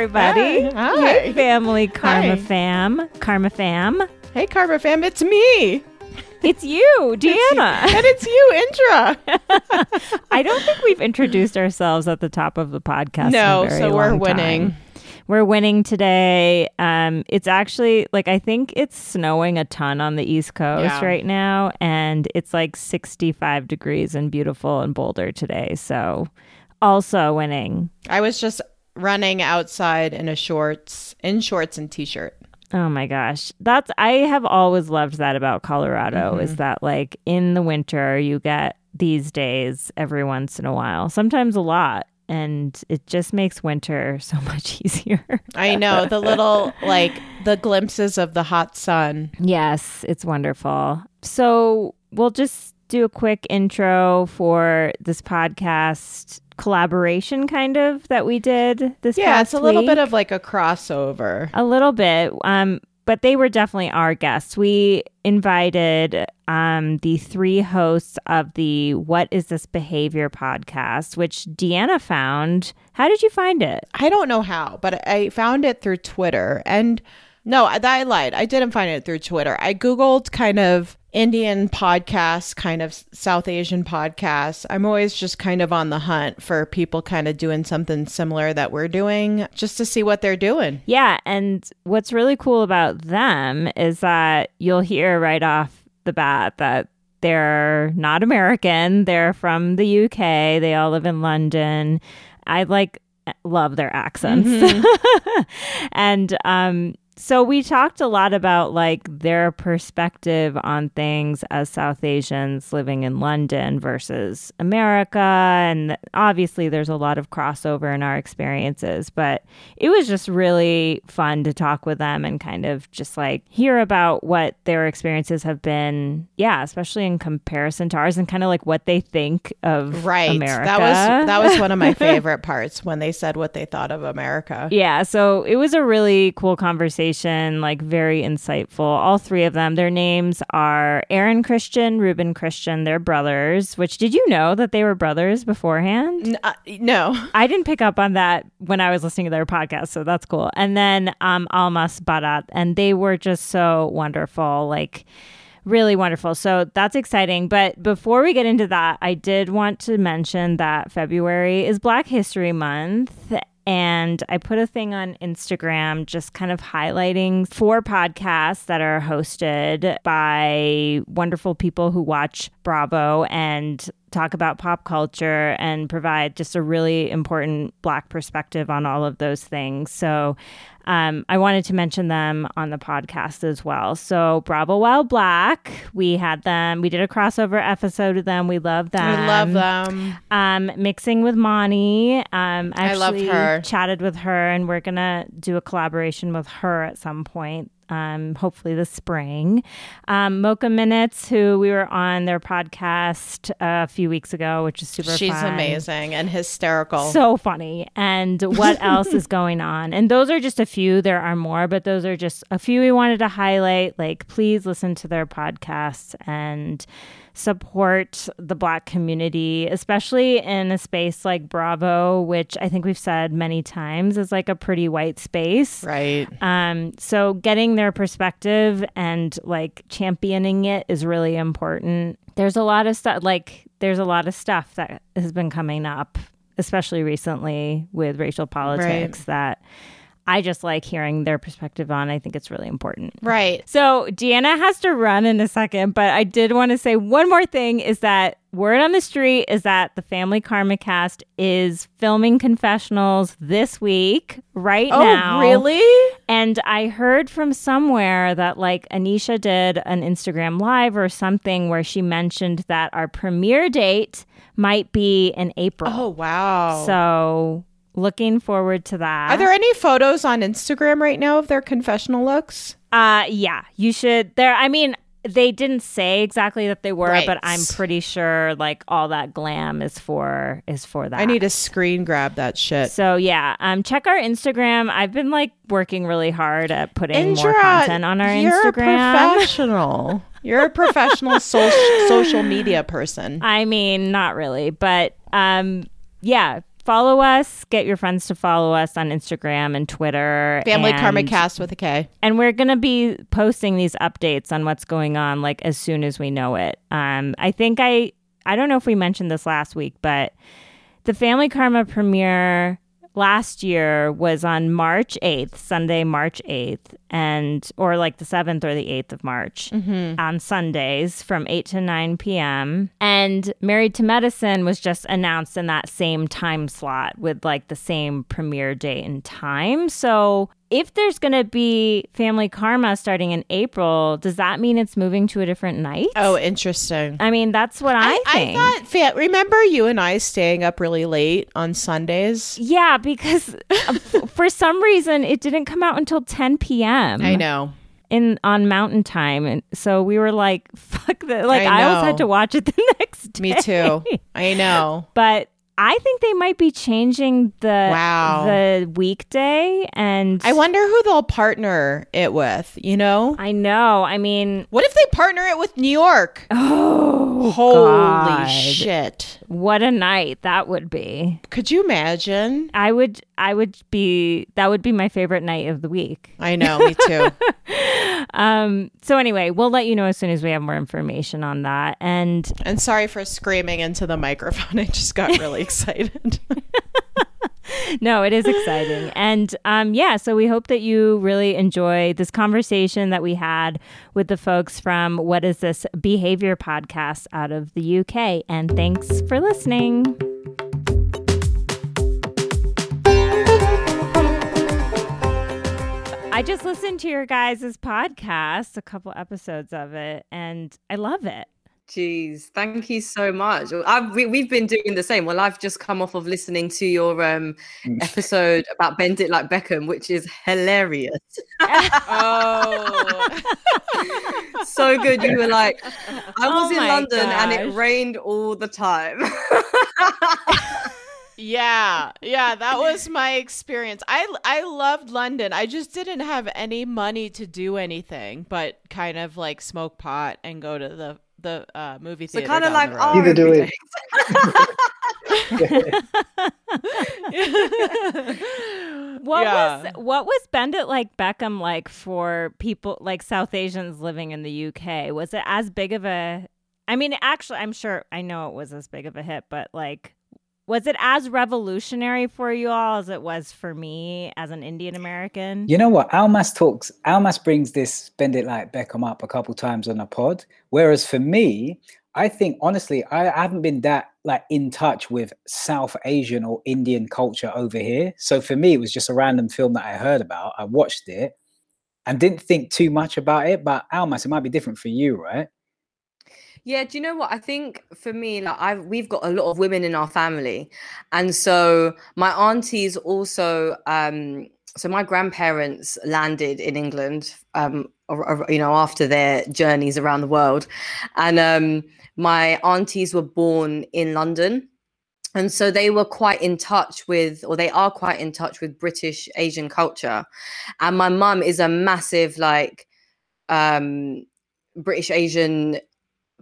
everybody. Hi. Hey, family Karma Hi. fam. Karma fam. Hey, Karma fam, it's me. It's you, Deanna. And it's you, Indra. I don't think we've introduced ourselves at the top of the podcast. no, so we're winning. time. We're winning today. Um, it's actually like I think it's snowing a ton on the East Coast Yeah. right now, and it's like 65 degrees and beautiful in Boulder today. So, also winning. I was just running outside in a shorts, in shorts and t-shirt. Oh my gosh. That's I have always loved that about Colorado Mm-hmm. is that like in the winter you get these days every once in a while. Sometimes a lot and it just makes winter so much easier. I know the little like the glimpses of the hot sun. yes, it's wonderful. So, we'll just do a quick intro for this podcast collaboration kind of that we did this Yeah, it's a little week. bit of like a crossover. A little bit. Um, but they were definitely our guests. We invited um, the three hosts of the What is This Behavior podcast, which Deanna found. How did you find it? I don't know how, but I found it through Twitter. And no, I, I lied. I didn't find it through Twitter. I Googled kind of Indian podcasts, kind of South Asian podcasts. I'm always just kind of on the hunt for people kind of doing something similar that we're doing just to see what they're doing. Yeah. And what's really cool about them is that you'll hear right off the bat that they're not American. They're from the UK. They all live in London. I like love their accents. and um so we talked a lot about like their perspective on things as South Asians living in London versus America and obviously there's a lot of crossover in our experiences but it was just really fun to talk with them and kind of just like hear about what their experiences have been yeah especially in comparison to ours and kind of like what they think of Right. America That was that was one of my favorite parts when they said what they thought of America. Yeah, so it was a really cool conversation, like very insightful. All three of them, their names are Aaron Christian, Ruben Christian. They're brothers, which did you know that they were brothers beforehand? Uh, no. I didn't pick up on that when I was listening to their podcast, so that's cool. And then um, Almas Barat, and they were just so wonderful, like really wonderful. So that's exciting. But before we get into that, I did want to mention that February is Black History Month. And I put a thing on Instagram just kind of highlighting four podcasts that are hosted by wonderful people who watch Bravo and talk about pop culture and provide just a really important Black perspective on all of those things. So um, I wanted to mention them on the podcast as well. So Bravo While Black, we had them. We did a crossover episode with them. We love them. I love them. Um, mixing with Moni. Um, I love her. Chatted with her, and we're gonna do a collaboration with her at some point. Um, hopefully this spring. Um, Mocha Minutes, who we were on their podcast a few weeks ago, which is super. She's fun. amazing and hysterical. So funny. And what else is going on? And those are just a few. There are more, but those are just a few we wanted to highlight. Like, please listen to their podcasts and support the Black community, especially in a space like Bravo, which I think we've said many times is like a pretty white space. right. Um, so getting their perspective and like championing it is really important. There's a lot of stuff like there's a lot of stuff that has been coming up, especially recently with racial politics that I just like hearing their perspective on. I think it's really important. Right. So Deanna has to run in a second, but I did want to say one more thing is that word on the street is that the Family Karma cast is filming confessionals this week, right Oh, now. really? And I heard from somewhere that like Anisha did an Instagram live or something where she mentioned that our premiere date might be in April. Oh, wow. So looking forward to that. Are there any photos on Instagram right now of their confessional looks? Uh yeah, you should there I mean they didn't say exactly that they were, Right. but I'm pretty sure like all that glam is for is for that. I need to screen grab that shit. so yeah, um, check our Instagram. I've been like working really hard at putting more Indra, content on our you're Instagram. a professional. You're a professional social social media person. I mean, not really, but um, yeah. Follow us. Get your friends to follow us on Instagram and Twitter. Family and, Karma Cast with a K. And we're gonna be posting these updates on what's going on, like as soon as we know it. Um, I think I I don't know if we mentioned this last week, but the Family Karma premiere last year was on March 8th, Sunday, March 8th, and or like the 7th or the 8th of March Mm-hmm. on Sundays from 8 to 9 p.m. And Married to Medicine was just announced in that same time slot with like the same premiere date and time. So if there's going to be Family Karma starting in April, does that mean it's moving to a different night? Oh, interesting. I mean, that's what I, I, think. I thought, remember you and I staying up really late on Sundays? yeah, because uh, for some reason it didn't come out until 10 p.m. I know. in on Mountain Time, and so we were like, "Fuck that!" Like I I, always had to watch it the next day. Me too. I know. But I think they might be changing the Wow. the weekday, and I wonder who they'll partner it with, you know? I know. I mean, What if they partner it with New York? oh, Holy God. shit. What a night that would be. Could you imagine? I would. I would be. That would be my favorite night of the week. I know, me too. Um. So anyway, we'll let you know as soon as we have more information on that. And and sorry for screaming into the microphone. I just got really excited. no, it is exciting. And um, yeah, so we hope that you really enjoy this conversation that we had with the folks from What is This Behavior podcast out of the UK. And thanks for listening. I just listened to your guys' podcast, a couple episodes of it, and I love it. Jeez, thank you so much. I've, we, we've been doing the same. Well, I've just come off of listening to your um, episode about Bend It Like Beckham, which is hilarious. oh. so good. You were like, I was Oh in my London and it rained all the time. Yeah, yeah, that was my experience. I I loved London. I just didn't have any money to do anything but kind of like smoke pot and go to the the uh, movie so theater. kind of down like, the. Either do every it. What Yeah. was what was Bend It Like Beckham like for people like South Asians living in the UK? Was it as big of a I mean actually I'm sure I know it was as big of a hit, but like was it as revolutionary for you all as it was for me as an Indian American? You know what? Almas talks. Almas brings this "Bend It Like Beckham" up a couple times on a pod. Whereas for me, I think honestly, I haven't been that like in touch with South Asian or Indian culture over here. So for me, it was just a random film that I heard about. I watched it and didn't think too much about it. But Almas, it might be different for you, right? Yeah, do you know what? I think for me, like I've we've got a lot of women in our family. And so my aunties also um so my grandparents landed in England um or, or, you know after their journeys around the world. And um my aunties were born in London. And so they were quite in touch with, or they are quite in touch with British Asian culture. And my mum is a massive, like, um, British Asian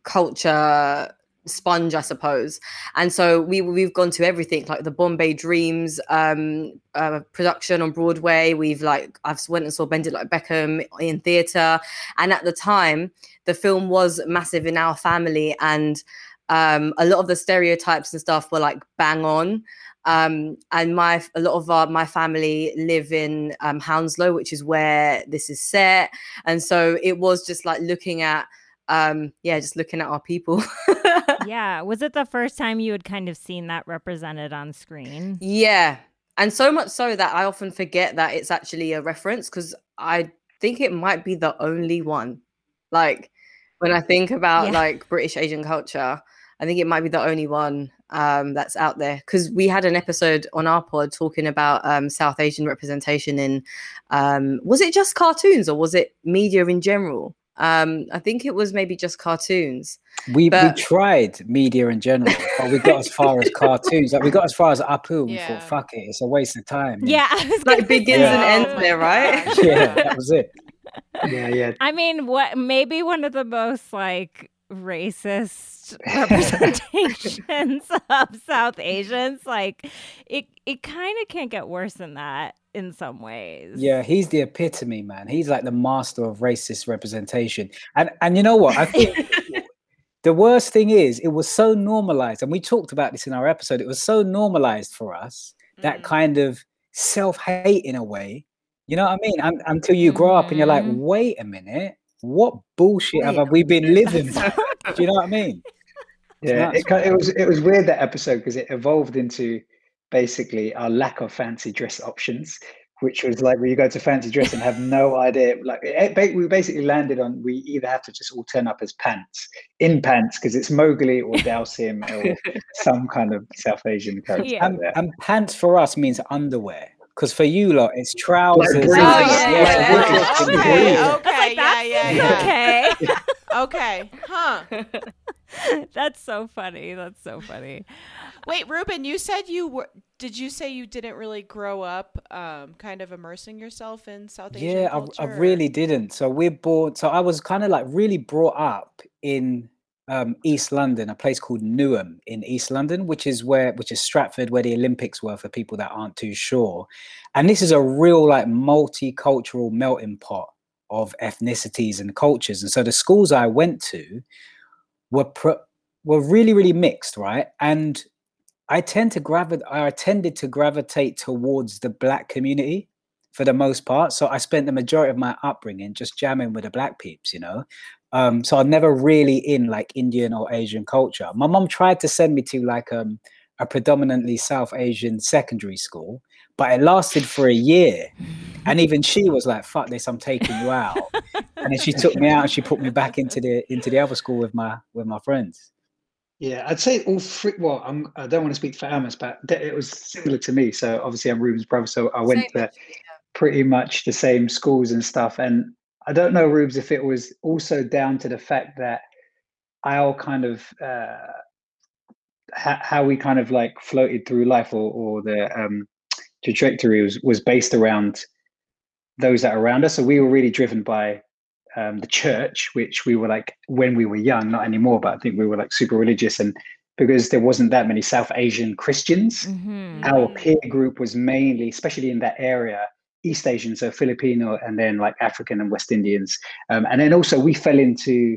culture sponge, I suppose. And so we we've gone to everything like the Bombay Dreams um, uh, production on Broadway. We've like I've went and saw Bend It Like Beckham in theatre, and at the time the film was massive in our family, and um, a lot of the stereotypes and stuff were like bang on. Um, and my a lot of our, my family live in um, Hounslow, which is where this is set, and so it was just like looking at um yeah just looking at our people yeah. Was it the first time you had kind of seen that represented on screen? yeah and so much so that i often forget that it's actually a reference because i think it might be the only one like when i think about Yeah. like british asian culture i think it might be the only one um that's out there because we had an episode on our pod talking about um south asian representation in um was it just cartoons or was it media in general um i think it was maybe just cartoons We But- we tried media in general, but we got as far as cartoons. Like we got as far as Apu and Yeah. thought, fuck it, it's a waste of time. Yeah. I like begins say- and ends my there right gosh. yeah, that was it. yeah, yeah. I mean, what maybe one of the most like racist representations of South Asians. Like it it kind of can't get worse than that in some ways. Yeah, he's the epitome, man. He's like the master of racist representation. And and you know what? I think the worst thing is it was so normalized, and we talked about this in our episode. It was so normalized for us that Mm. kind of self-hate in a way. You know what I mean? Un- until you grow up and you're like, Mhm. wait a minute, what bullshit have we been living by? Do you know what I mean? Yeah, it, it was it was weird that episode because it evolved into basically our lack of fancy dress options, which was like where you go to fancy dress and have no idea. Like eh, it, we basically landed on we either have to just all turn up as pants in pants because it's Mowgli or Dhalsim or some kind of South Asian character. Yeah. And, and pants for us means underwear. Because for you lot, it's trousers. briefs. Oh, yeah, yeah, yeah, briefs yeah. and Okay, briefs. I was okay, like, yeah, yeah, yeah. okay. Okay, huh? That's so funny. That's so funny. Wait, Ruben, you said you were. Did you say you didn't really grow up, um, kind of immersing yourself in South Asian Yeah, I, culture? I or- really didn't. So we're born. So I was kind of like really brought up in um, East London, a place called Newham in East London, which is where, which is Stratford, where the Olympics were for people that aren't too sure. And this is a real like multicultural melting pot of ethnicities and cultures. And so the schools I went to were were really really mixed, right? And I tend to gravitate. I tended to gravitate towards the black community for the most part. So I spent the majority of my upbringing just jamming with the black peeps, you know. Um, so I'm never really in like Indian or Asian culture. My mom tried to send me to like um, a predominantly South Asian secondary school, but it lasted for a year. And even she was like, "Fuck this, I'm taking you out." and then she took me out and she put me back into the into the other school with my with my friends. Yeah, I'd say all three. Well, I'm, I don't want to speak for Almas, but it was similar to me. So obviously, I'm Ruben's brother, so I went Same to pretty much the same schools and stuff. And I don't know, Rubes, if it was also down to the fact that our kind of uh, ha- how we kind of like floated through life, or, or the um, trajectory was was based around those that are around us. So we were really driven by um, the church, which we were like when we were young, not anymore, but I think we were like super religious. And because there wasn't that many South Asian Christians, Mhm. our Mm. peer group was mainly, especially in that area, East Asian, so Filipino, and then like African and West Indians. Um, and then also we fell into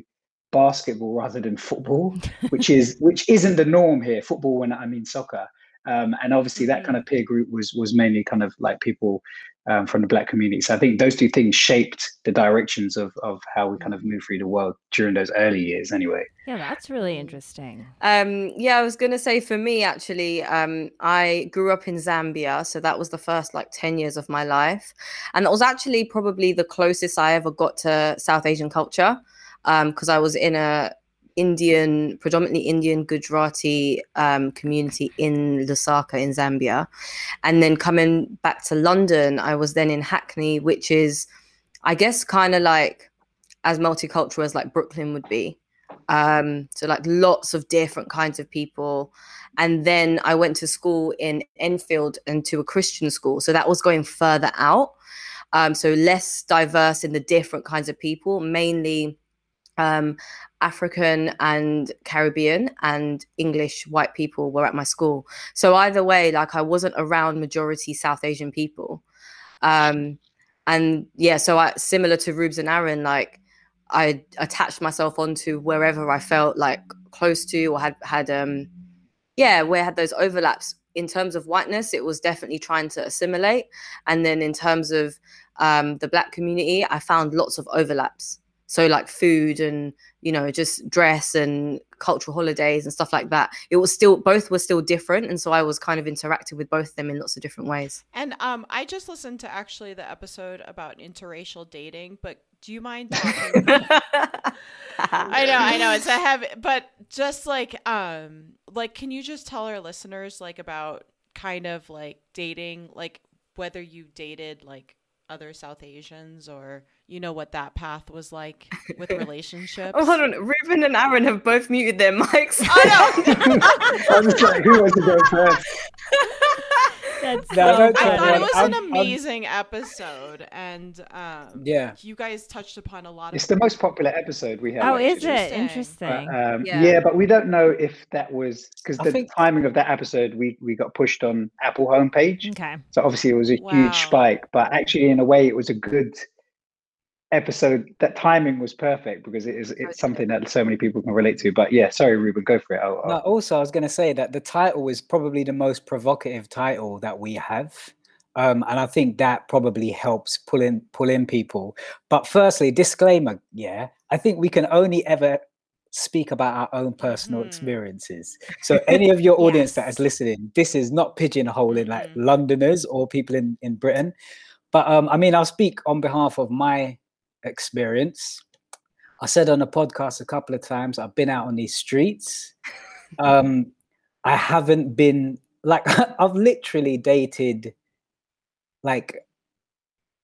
basketball rather than football, which is which isn't the norm here. Football, when I mean soccer. Um, and obviously that kind of peer group was was mainly kind of like people um, from the black community. So I think those two things shaped the directions of of how we kind of moved through the world during those early years. Anyway, Yeah, that's really interesting. Um, yeah, I was gonna say for me actually, um, I grew up in Zambia, so that was the first like 10 years of my life. And that was actually probably the closest I ever got to South Asian culture. Um, because I was in a Indian, predominantly Indian Gujarati um, community in Lusaka in Zambia. And then coming back to London, I was then in Hackney, which is, I guess, kind of like as multicultural as like Brooklyn would be. Um, so like lots of different kinds of people. And then I went to school in Enfield and to a Christian school. So that was going further out. Um, so less diverse in the different kinds of people, mainly um, African and Caribbean and English white people were at my school. So either way, like I wasn't around majority South Asian people. Um, and yeah, so I similar to Rubes and Aaron, like I attached myself onto wherever I felt like close to or had had um yeah, where had those overlaps in terms of whiteness, it was definitely trying to assimilate. And then in terms of um the black community, I found lots of overlaps. So like food and you know, just dress and cultural holidays and stuff like that. It was still both were still different. And so I was kind of interacting with both of them in lots of different ways. And um, I just listened to actually the episode about interracial dating, but do you mind talking? I know, I know, it's a heavy, but just like, um, like, can you just tell our listeners like about kind of like dating, like whether you dated like other South Asians or you know what that path was like with relationships? Oh, hold on. Ruben and Aaron have both muted their mics. I know. I was like, who wants to go first? That's No, so don't I thought it was I'm- an I'm- amazing episode, and um, Yeah. you guys touched upon a lot of. It's the most popular episode we have. Oh, is it Interesting. interesting? But, um, Yeah. yeah. but we don't know if that was because the think- timing of that episode we we got pushed on Apple homepage, okay. so obviously it was a Wow. huge spike. But actually, in a way, it was a good episode. That timing was perfect because it is it's something that so many people can relate to. But yeah, sorry, Ruben, go for it. I'll, I'll- also, I was going to say that the title is probably the most provocative title that we have. Um, and I think that probably helps pull in pull in people. But firstly, disclaimer, yeah, I think we can only ever speak about our own personal Mhm. experiences. So any of your audience that is listening, this is not pigeonholing like Mhm. Londoners or people in, in Britain. But um, I mean, I'll speak on behalf of my experience. I said on a podcast a couple of times, I've been out on these streets. Um, I haven't been like I've literally dated like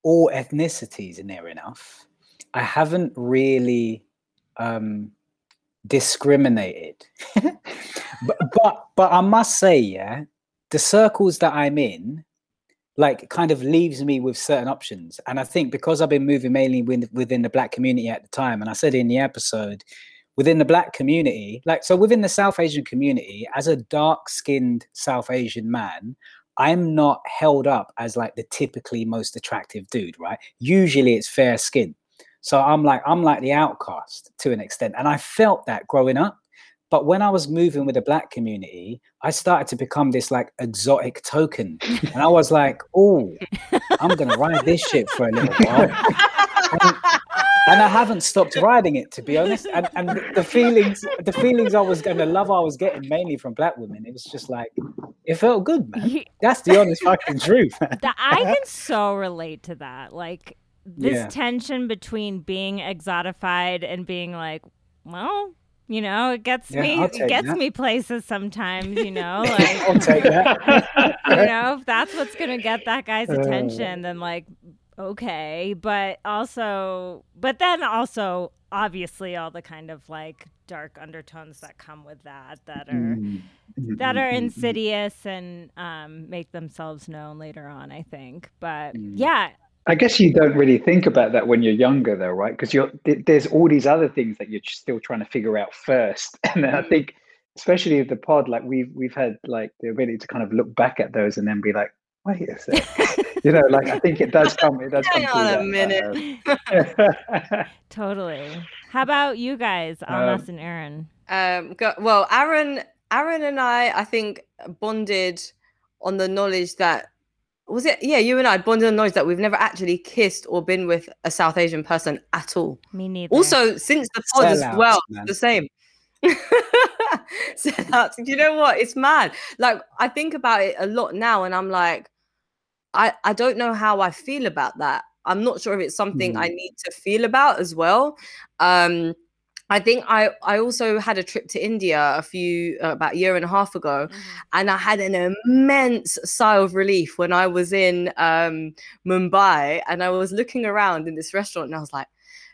all ethnicities near enough. I haven't really um discriminated. but, but but I must say, yeah, the circles that I'm in like kind of leaves me with certain options. And I think because I've been moving mainly with, within the black community at the time, and I said in the episode, within the black community, like so within the South Asian community, as a dark-skinned South Asian man, I'm not held up as like the typically most attractive dude, right? Usually it's fair skin. So I'm like, I'm like the outcast to an extent. And I felt that growing up. But when I was moving with the black community, I started to become this like exotic token. And I was like, oh, I'm gonna ride this shit for a little while. And, and I haven't stopped riding it to be honest. And and the feelings, the feelings I was gonna love I was getting mainly from black women, it was just like it felt good, man. That's the honest fucking truth. I can so relate to that. Like this Yeah. tension between being exotified and being like, well, you know, it gets Yeah, me it gets that. me places sometimes, you know, like I'll take that. you know, if that's what's gonna get that guy's Uh. attention, then like okay. But also but then also obviously all the kind of like dark undertones that come with that that are Mm, mm, that are mm, mm. insidious and um, make themselves known later on. I think, but Mm. yeah, I guess you don't really think about that when you're younger, though, right? Because you're th- there's all these other things that you're still trying to figure out first, and then I Mm. think, especially with the pod, like we've we've had like the ability to kind of look back at those and then be like, wait a second, you know, like I think it does come, it does come Hang through on a that, minute. uh, totally. How about you guys, Almas and Aaron? Um, go, well, Aaron, Aaron and I, I think bonded on the knowledge that was it. Yeah, you and I bonded on the knowledge that we've never actually kissed or been with a South Asian person at all. Me neither. Also, since the pod as Sellouts, well, man. the same. Sellouts. You know what? It's mad. Like I think about it a lot now, and I'm like, I I don't know how I feel about that. I'm not sure if it's something I need to feel about as well. Um, I think I I also had a trip to India a few uh, about a year and a half ago, and I had an immense sigh of relief when I was in um, Mumbai and I was looking around in this restaurant and I was like,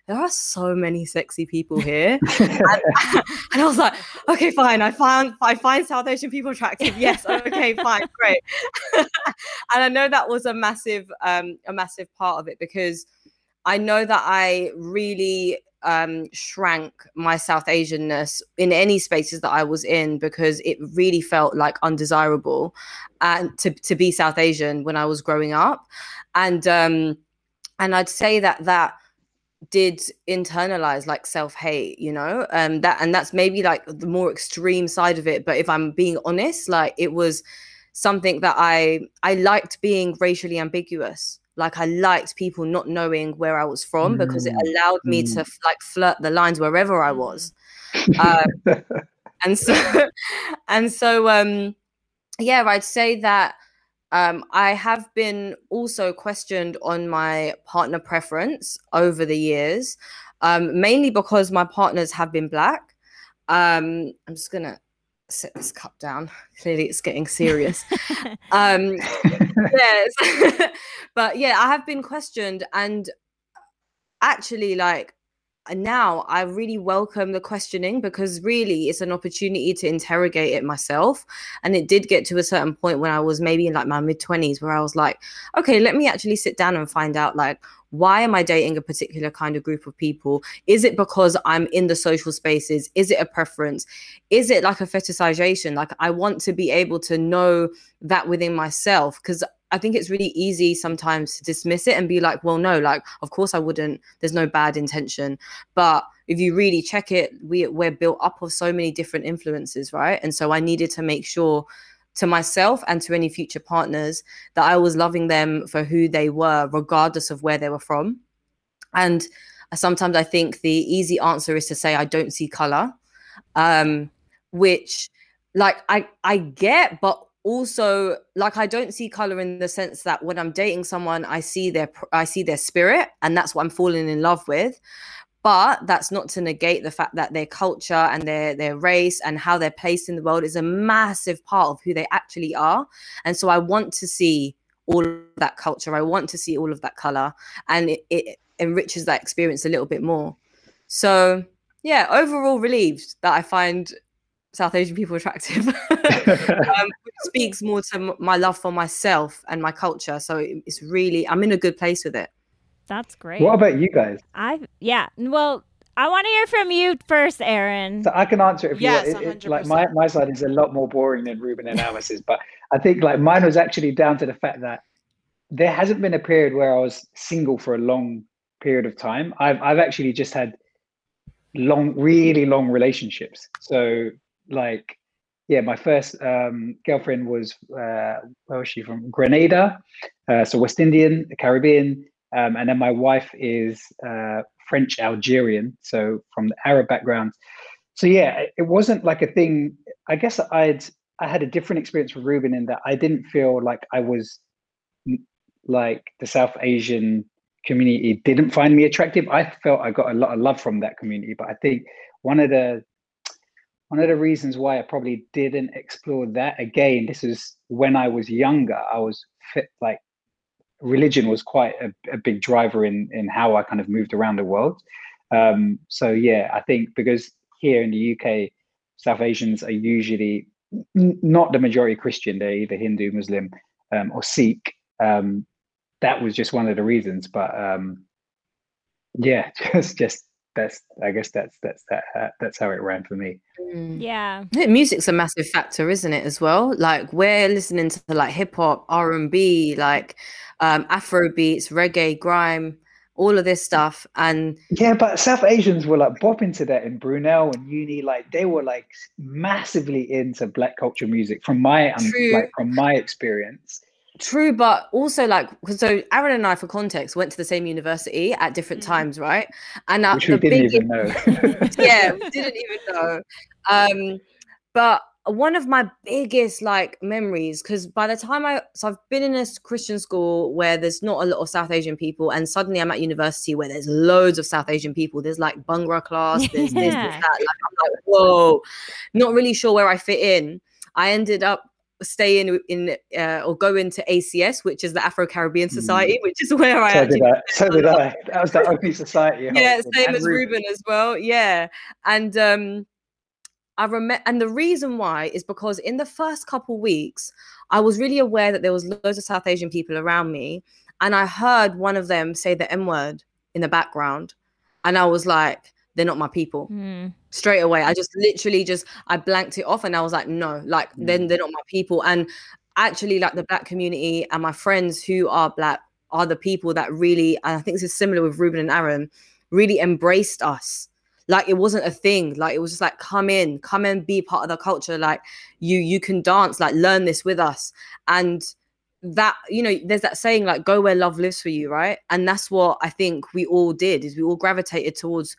there are so many sexy people here, and, and I was like, okay, fine, I found I find South Asian people attractive. Yes, okay, fine, great. and I know that was a massive um, a massive part of it because I know that I really um shrank my south asianness in any spaces that i was in because it really felt like undesirable and to, to be south asian when i was growing up. And um and i'd say that that did internalize like self-hate you know? Um that and that's maybe like the more extreme side of it but if i'm being honest like it was something that i i liked being racially ambiguous like i liked people not knowing where i was from because it Mm, allowed me mm. to like flirt the lines wherever i was. Um, and so and so um yeah i'd say that um i have been also questioned on my partner preference over the years um mainly because my partners have been black. Um i'm just gonna set this cup down. Clearly it's getting serious. Um yes. But yeah i have been questioned and actually like now I really welcome the questioning because really it's an opportunity to interrogate it myself. And it did get to a certain point when I was maybe in like my mid 20s where I was like, okay, let me actually sit down and find out like, why am I dating a particular kind of group of people? Is it because I'm in the social spaces? Is it a preference? Is it like a fetishization? Like I want to be able to know that within myself because I think it's really easy sometimes to dismiss it and be like, well, no, like, of course I wouldn't. There's no bad intention. But if you really check it, we, we're built up of so many different influences, right? And so I needed to make sure to myself and to any future partners that I was loving them for who they were, regardless of where they were from. And sometimes I think the easy answer is to say, I don't see color, um, which like I, I get, but also like i don't see color in the sense that when i'm dating someone i see their i see their spirit and that's what i'm falling in love with. But that's not to negate the fact that their culture and their their race and how they're placed in the world is a massive part of who they actually are. And so i want to see all of that culture. I want to see all of that color and it, it enriches that experience a little bit more. So yeah overall relieved that i find South Asian people attractive, um, speaks more to my love for myself and my culture. So it's really, I'm in a good place with it. That's great. What about you guys? I yeah. Well, I want to hear from you first, Aaron. So I can answer it if yes, you want. It, it, like my, my side is a lot more boring than Ruben and Almas's, but I think like mine was actually down to the fact that there hasn't been a period where I was single for a long period of time. I've I've actually just had long, really long relationships. So like yeah, my first um, girlfriend was uh, where was she from? Grenada, uh, so West Indian, Caribbean, um, and then my wife is uh, French Algerian, so from the Arab background. So yeah, it wasn't like a thing. I guess I'd I had a different experience with Ruben in that I didn't feel like I was like the South Asian community didn't find me attractive. I felt I got a lot of love from that community, but I think one of the one of the reasons why I probably didn't explore that again, this is when I was younger, I was fit like religion was quite a, a big driver in in how I kind of moved around the world. Um, so yeah, I think because here in the UK, South Asians are usually n- not the majority Christian; they're either Hindu, Muslim, um, or Sikh. Um, that was just one of the reasons. But um, yeah, just just that's I guess that's that's that uh, that's how it ran for me. Mm. Yeah, music's a massive factor, isn't it? As well, like we're listening to like hip hop, R and B, like um, Afro beats, reggae, grime, all of this stuff, and yeah, but South Asians were like bopping to that in Brunel and Uni, like they were like massively into Black culture music from my um, like from my experience. True, but also like so Aaron and I, for context, went to the same university at different mm-hmm. times, right? And uh, Which we didn't biggest, even know. yeah, we didn't even know. Um, but one of my biggest like memories, because by the time I so I've been in a Christian school where there's not a lot of South Asian people, and suddenly I'm at university where there's loads of South Asian people. There's like Bhangra class, there's yeah. this, this, that. Like, I'm like, whoa, not really sure where I fit in. I ended up stay in in uh, or go into ACS, which is the Afro Caribbean Society, mm. which is where I so did I. So did I. That was the only society. yeah, same as Ruben. Ruben as well. Yeah, and um, I remember, and the reason why is because in the first couple weeks, I was really aware that there was loads of South Asian people around me, and I heard one of them say the M word in the background, and I was like they're not my people mm. Straight away. I just literally just i blanked it off and i was like no like mm. then they're not my people. And actually like the black community and my friends who are black are the people that really and i think this is similar with ruben and aaron really embraced us. Like it wasn't a thing. Like it was just like come in come and be part of the culture. Like you you can dance like learn this with us. And that you know there's that saying like go where love lives for you right? And that's what i think we all did is we all gravitated towards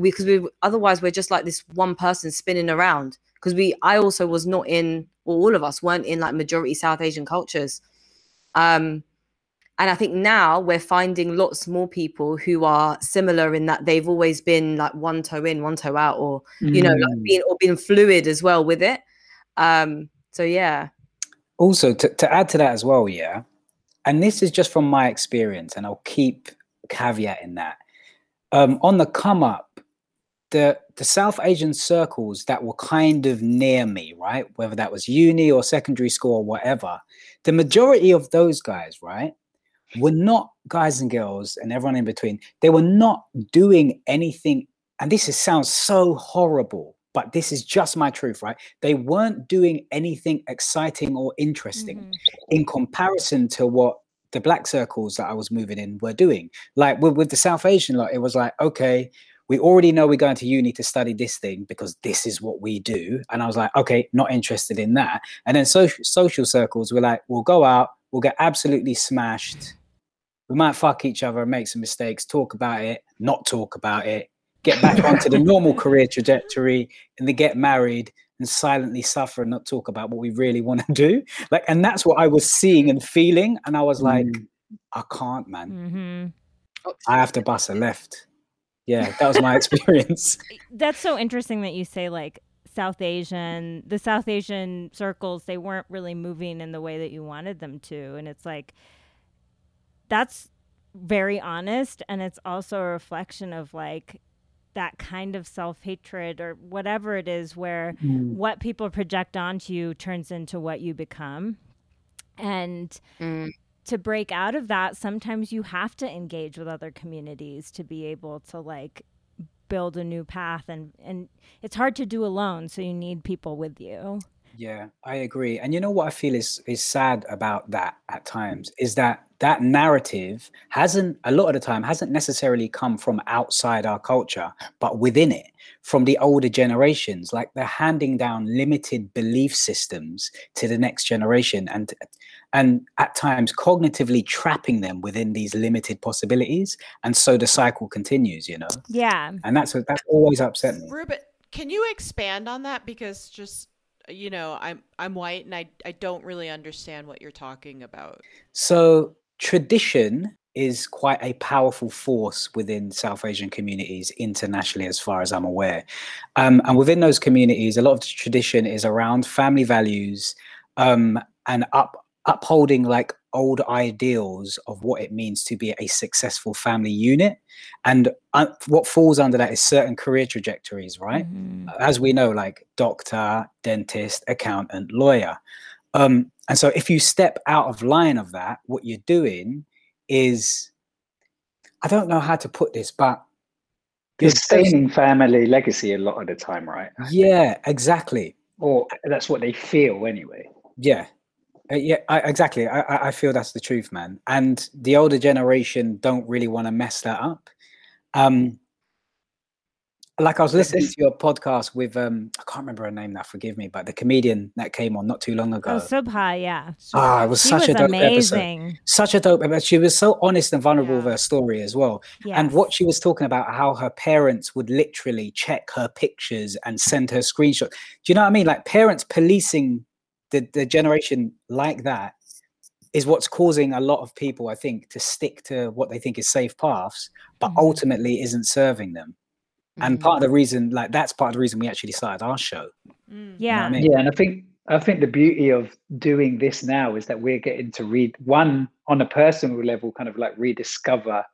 because we otherwise we're just like this one person spinning around. Because we i also was not in or all of us weren't in like majority south asian cultures. Um and i think now we're finding lots more people who are similar in that they've always been like one toe in one toe out or you know like being or being fluid as well with it. Um so yeah. Also to, to add to that as well yeah and this is just from my experience and i'll keep caveat in that. Um, on the come up, the the South Asian circles that were kind of near me, right? Whether that was uni or secondary school or whatever, the majority of those guys, right, were not guys and girls and everyone in between. They were not doing anything. And this is, sounds so horrible, but this is just my truth, right? They weren't doing anything exciting or interesting Mhm. in comparison to what the black circles that I was moving in were doing. Like with, with the South Asian lot, it was like, okay, we already know we're going to uni to study this thing because this is what we do. And I was like, okay, not interested in that. And then social social circles were like, we'll go out, we'll get absolutely smashed. We might fuck each other and make some mistakes, talk about it, not talk about it, get back onto the normal career trajectory, and then get married and silently suffer and not talk about what we really want to do. Like, and that's what I was seeing and feeling. And I was like, Mm. I can't, man. Mhm. I have to bust a left. Yeah, that was my experience. That's so interesting that you say like South Asian, the South Asian circles, they weren't really moving in the way that you wanted them to. And it's like, that's very honest. And it's also a reflection of like that kind of self hatred or whatever it is where Mm. what people project onto you turns into what you become. And Mm. To break out of that, sometimes you have to engage with other communities to be able to like build a new path and and it's hard to do alone, so you need people with you. Yeah, I agree. And you know what I feel is is sad about that at times is that that narrative hasn't a lot of the time hasn't necessarily come from outside our culture, but within it, from the older generations. Like they're handing down limited belief systems to the next generation, and and at times cognitively trapping them within these limited possibilities. And so the cycle continues. You know, Yeah. and that's what that's always upset me. Ruben, can you expand on that? Because just you know, I'm I'm white and I I don't really understand what you're talking about. So tradition is quite a powerful force within South Asian communities internationally, as far as I'm aware. Um, and within those communities, a lot of the tradition is around family values um, and up upholding like old ideals of what it means to be a successful family unit. And uh, what falls under that is certain career trajectories, right? Mhm. as we know, like doctor, dentist, accountant, lawyer. Um, and so if you step out of line of that, what you're doing is, I don't know how to put this, but You're you're staining family legacy a lot of the time, right? yeah, exactly. Or that's what they feel anyway. Yeah. Uh, yeah, I, exactly. I, I feel that's the truth, man. And the older generation don't really want to mess that up. Um, like I was listening to your podcast with um, I can't remember her name now. Forgive me, but the comedian that came on not too long ago. Oh, Subha, yeah. Ah, it was She such was a dope episode. Such a dope episode. She was so honest and vulnerable with her story as well. Yes. And what she was talking about, how her parents would literally check her pictures and send her screenshots. Do you know what I mean? Like parents policing the, the generation like that is what's causing a lot of people, I think, to stick to what they think is safe paths, but Mhm. ultimately isn't serving them. And Mhm. part of the reason, like that's part of the reason we actually started our show. Mm. You know yeah. I mean? Yeah, and I think I think the beauty of doing this now is that we're getting to read one on a personal level, kind of like rediscover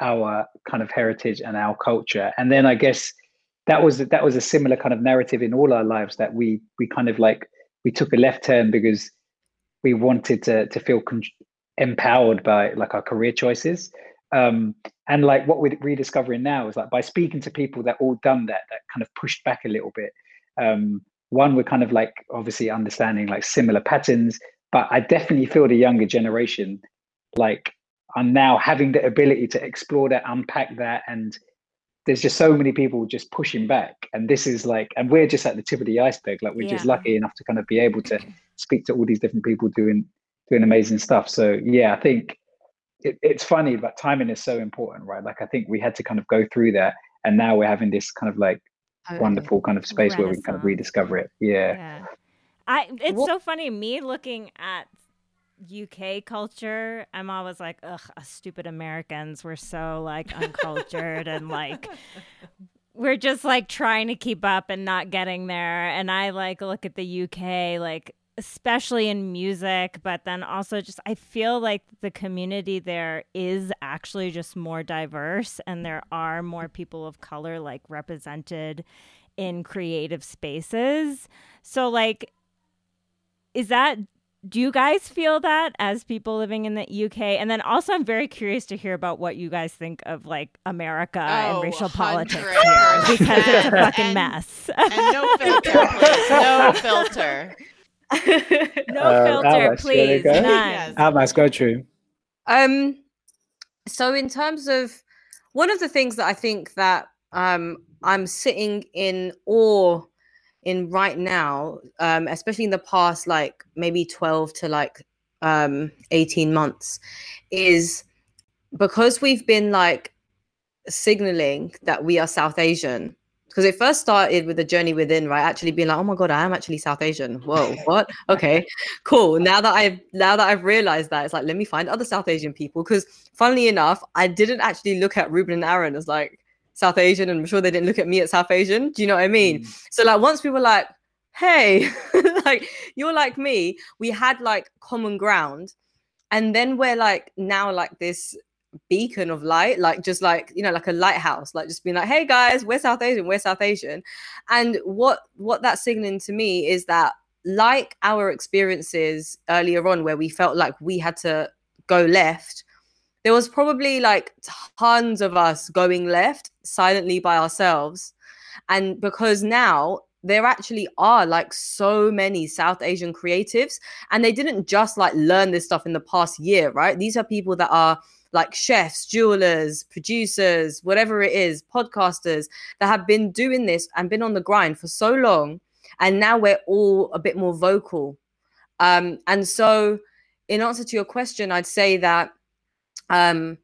our kind of heritage and our culture, and then I guess that was that was a similar kind of narrative in all our lives that we we kind of like we took a left turn because we wanted to to feel con- empowered by like our career choices. Um, and like what we're rediscovering now is like by speaking to people that all done that, that kind of pushed back a little bit. Um, one, we're kind of like obviously understanding like similar patterns, but I definitely feel the younger generation like are now having the ability to explore that, unpack that, and there's just so many people just pushing back. And this is like, and we're just at the tip of the iceberg. Like we're just lucky enough to kind of be able to speak to all these different people doing doing amazing stuff. So yeah, I think it, it's funny, but timing is so important, right? Like I think we had to kind of go through that, and now we're having this kind of like oh, Totally. wonderful kind of space where we can kind of rediscover it. Yeah. Yeah. I it's What- so funny me looking at UK culture. I'm always like, ugh, stupid Americans. We're so like uncultured and like we're just like trying to keep up and not getting there. And I like look at the UK like especially in music, but then also just I feel like the community there is actually just more diverse and there are more people of color like represented in creative spaces. So like is that do you guys feel that as people living in the UK? And then also, I'm very curious to hear about what you guys think of like America Oh, and racial 100%. politics here because it's a fucking And- mess. And no filter, please. No filter. no Uh, filter, Almas, you please. go? None. Yes. Almas, go true. Um, so in terms of one of the things that I think that um I'm sitting in awe in right now, um, especially in the past like maybe 12 to like um 18 months, is because we've been like signaling that we are South Asian. Because it first started with the journey within, right? Actually being like, oh my god, I am actually South Asian. Whoa, what? Okay, cool. Now that I've now that I've realized that, it's like let me find other South Asian people. Because funnily enough, I didn't actually look at Ruben and Aaron as like South Asian, and I'm sure they didn't look at me as South Asian. Do you know what I mean? Mm. So like once we were like, hey, like you're like me, we had like common ground, and then we're like now like this beacon of light, like just like you know, like a lighthouse, like just being like, hey guys, we're South Asian, we're South Asian, and what what that's signaling to me is that like our experiences earlier on where we felt like we had to go left there was probably like tons of us going left silently by ourselves. And because now there actually are like so many south asian creatives and they didn't just like learn this stuff in the past year right? These are people that are like chefs jewelers producers whatever it is podcasters that have been doing this and been on the grind for so long and now we're all a bit more vocal. Um and so in answer to your question i'd say that um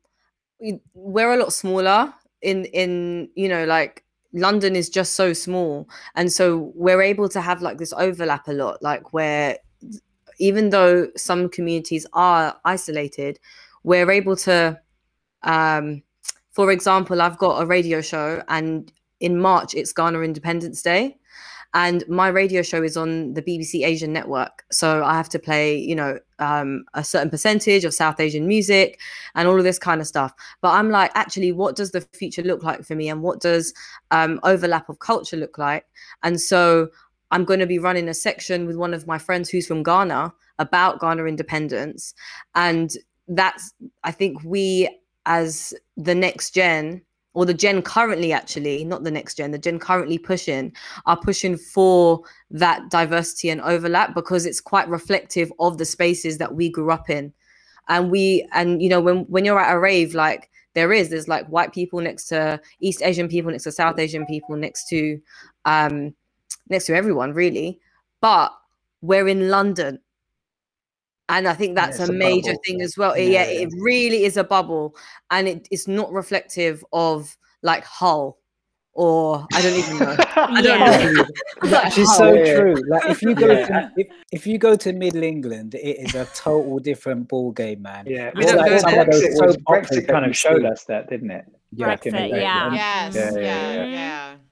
we- we're a lot smaller in in you know like london is just so small. And so we're able to have like this overlap a lot like where even though some communities are isolated we're able to um for example i've got a radio show and in march it's ghana independence day and my radio show is on the BBC Asian network. So I have to play, you know, um, a certain percentage of South Asian music and all of this kind of stuff. But I'm like, actually, what does the future look like for me, and what does um, overlap of culture look like? And so I'm going to be running a section with one of my friends who's from Ghana about Ghana independence, and that's I think we as the next gen or the gen currently actually not the next gen the gen currently pushing are pushing for that diversity and overlap because it's quite reflective of the spaces that we grew up in. And we and you know when when you're at a rave like there is there's like white people next to east asian people next to south asian people next to um next to everyone really. But we're in london and i think that's it's a a major bubble. thing as well yeah, Yeah, it really is a bubble and it, it's not reflective of like hull or i don't even know I don't Yeah. know. It's actually so Yeah. true. Like if you go Yeah. to if, if you go to Middle England, it is a total different ball game, man. Yeah, We well, don't like some those Brexit soap Brexit kind of showed showed us that, didn't it? back Brexit, day. yeah. Mm-hmm. Yes. Yeah, Yeah. yeah, Yeah. Mm-hmm.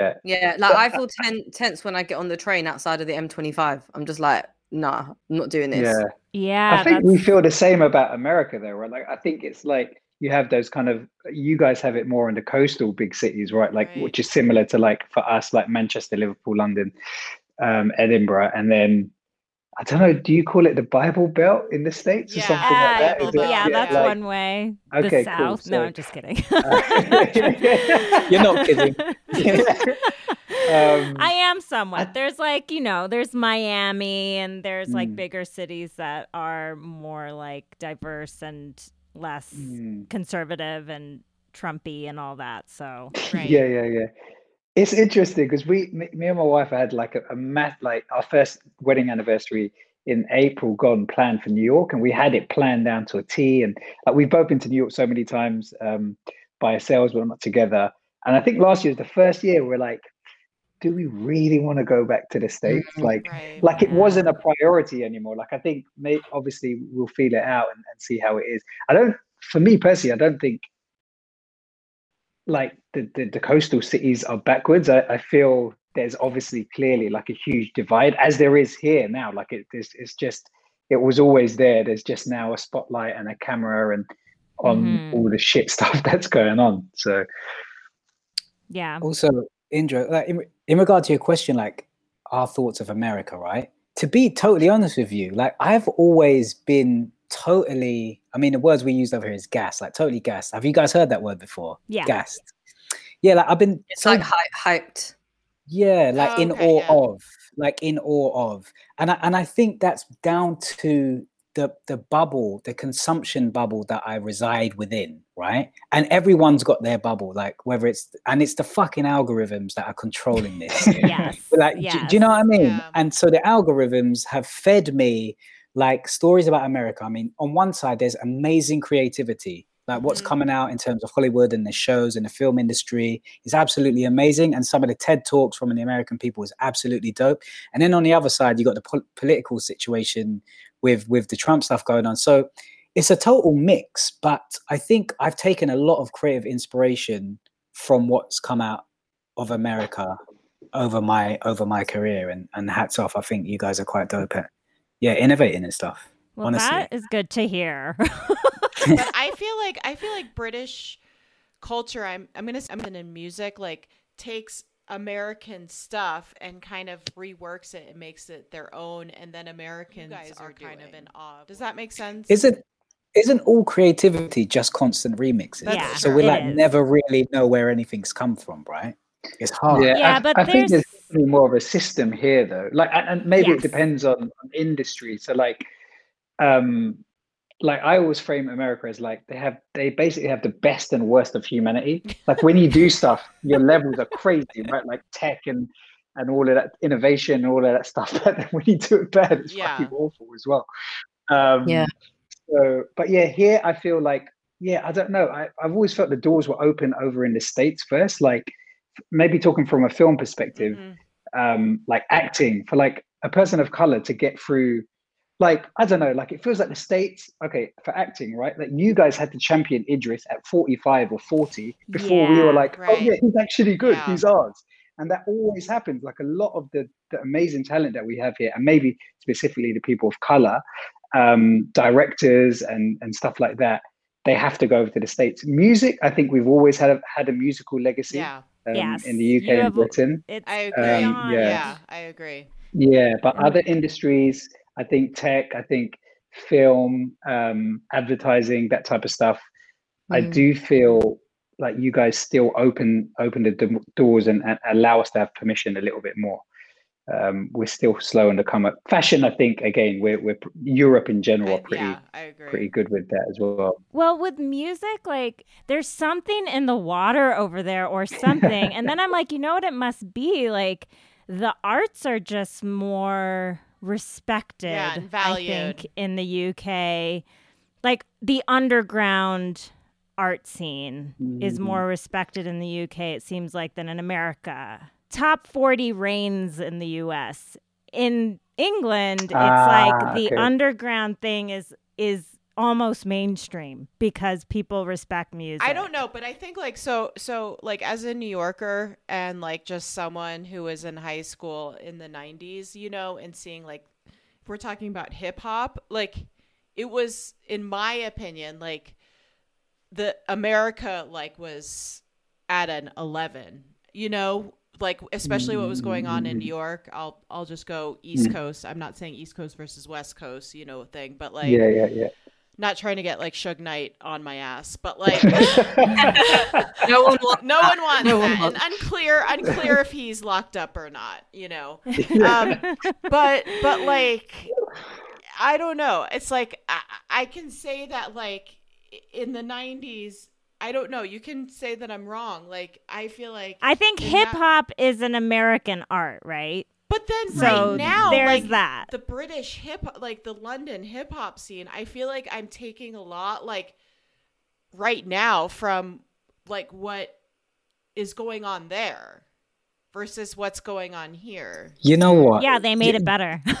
yeah. Yeah, like I feel ten- tense when I get on the train outside of the M25. I'm just like, nah, I'm not doing this. Yeah. Yeah, I think we feel the same about America, though, right? Like, I think it's like you have those kind of, you guys have it more in the coastal big cities, right? Like, Right. which is similar to like for us, like Manchester, Liverpool, London, um, Edinburgh, and then I don't know, do you call it the Bible Belt in the States or something like that? Bible it- yeah, yeah, that's like- one way. Okay, the cool. South. No, I'm just kidding. You're not kidding. Um, I am somewhat. I- there's like, you know, there's Miami and there's like Mm. bigger cities that are more like diverse and less Mm. conservative and Trumpy and all that. So, Yeah, yeah, yeah. It's interesting because we, me, me and my wife had like a, a math, like our first wedding anniversary in April gone planned for New York, and we had it planned down to a T. And like we've both been to New York so many times um, by ourselves, but not together. And I think last year was the first year we're like, do we really want to go back to the States? Mhm. Like, Right. like it wasn't a priority anymore. Like I think may, obviously we'll feel it out and, and see how it is. I don't, for me personally, I don't think like the, the, the coastal cities are backwards. I, I feel there's obviously clearly like a huge divide, as there is here now. Like it, it's, it's just it was always there. There's just now a spotlight and a camera and on Mhm. all the shit stuff that's going on. So Yeah. Also, Indra, like in, in regard to your question, like our thoughts of America, right? To be totally honest with you, like I've always been totally. I mean, the words we use over here is gas, like totally gas Have you guys heard that word before? Yeah. gassed. Yeah, like I've been It's so like hy- hyped. yeah, like Oh, in okay, awe yeah. of, like in awe of, and I, and I think that's down to the the bubble, the consumption bubble that I reside within, right? And everyone's got their bubble, like whether it's and it's the fucking algorithms that are controlling this. Yes. like, do- do, you know what I mean? Yeah. And so the algorithms have fed me like stories about America. I mean, on one side, there's amazing creativity. Like what's Mhm. coming out in terms of Hollywood and the shows and the film industry is absolutely amazing. And some of the TED talks from the American people is absolutely dope. And then on the other side, you got the pol- political situation with with the Trump stuff going on. So it's a total mix. But I think I've taken a lot of creative inspiration from what's come out of America over my over my career and and hats off i think you guys are quite dope at yeah innovating and stuff Well, honestly. that is good to hear. but I feel like I feel like British culture. I'm I'm gonna I'm in music like takes American stuff and kind of reworks it and makes it their own, and then Americans guys are are kind of in awe. Does that make sense? isn't isn't all creativity just constant remixes That's Yeah, so we it like is. never really know where anything's come from right it's hard Yeah, I, but I think there's- there's definitely more of a system here, though. Like, and, maybe Yes. it depends on, on industry. So, like, um, like I always frame America as like they have they basically have the best and worst of humanity. Like when you do stuff, your levels are crazy, right? Like tech and and all of that innovation and all of that stuff. But then when you do it bad, it's Yeah. fucking awful as well. Um, Yeah. So, but yeah, here I feel like yeah, I don't know. I, I've always felt the doors were open over in the states first. Like maybe talking from a film perspective, Mhm. um, like acting for like a person of color to get through like I don't know, like it feels like the states. Okay, for acting, right? Like you guys had to champion Idris at forty-five or forty before we were Yeah, like, oh yeah, he's actually good. Yeah. He's ours, and that always happens. Like a lot of the, the amazing talent that we have here, and maybe specifically the people of color, um, directors and and stuff like that. They have to go over to the states. Music, I think we've always had a, had a musical legacy Yeah, um, Yes, in the UK you and Britain. I agree. Um, yeah. yeah. I agree. Yeah, but And- other industries, I think tech, I think film, um, advertising, that type of stuff. I Mm. do feel like you guys still open open the do- doors and, and allow us to have permission a little bit more. Um, we're still slow on the come up. Fashion, I think, again, we're we're Europe in general are pretty yeah, pretty good with that as well. Well, with music, like there's something in the water over there or something. and then I'm like, you know what it must be? Like the arts are just more respected, Yeah, and I think, in the UK. Like the underground art scene is Mhm. more respected in the UK, it seems like, than in America. Top 40 reigns in the US. In England, it's like Ah, the okay. underground thing is is almost mainstream because people respect music. I don't know, but I think like so so like as a New Yorker and like just someone who was in high school in the 90s, you know, and seeing like if we're talking about hip hop, like it was in my opinion like the America like was at an 11, you know, like especially what was going on in New York. I'll I'll just go East Mm. Coast. I'm not saying East Coast versus West Coast, you know, thing, but like yeah, yeah, yeah. not trying to get like Suge Knight on my ass, but like No one wants no one wants No one that. wants- and unclear, unclear if he's locked up or not. You know, um, but but like I don't know. It's like I, I can say that like in the '90s. I don't know. You can say that I'm wrong. Like I feel like, I think hip that- hop is an American art, right? but then So right now, there's like that. the British hip, like the London hip hop scene. I feel like I'm taking a lot, like right now, from like what is going on there versus what's going on here. you know what Yeah, they made You- it better.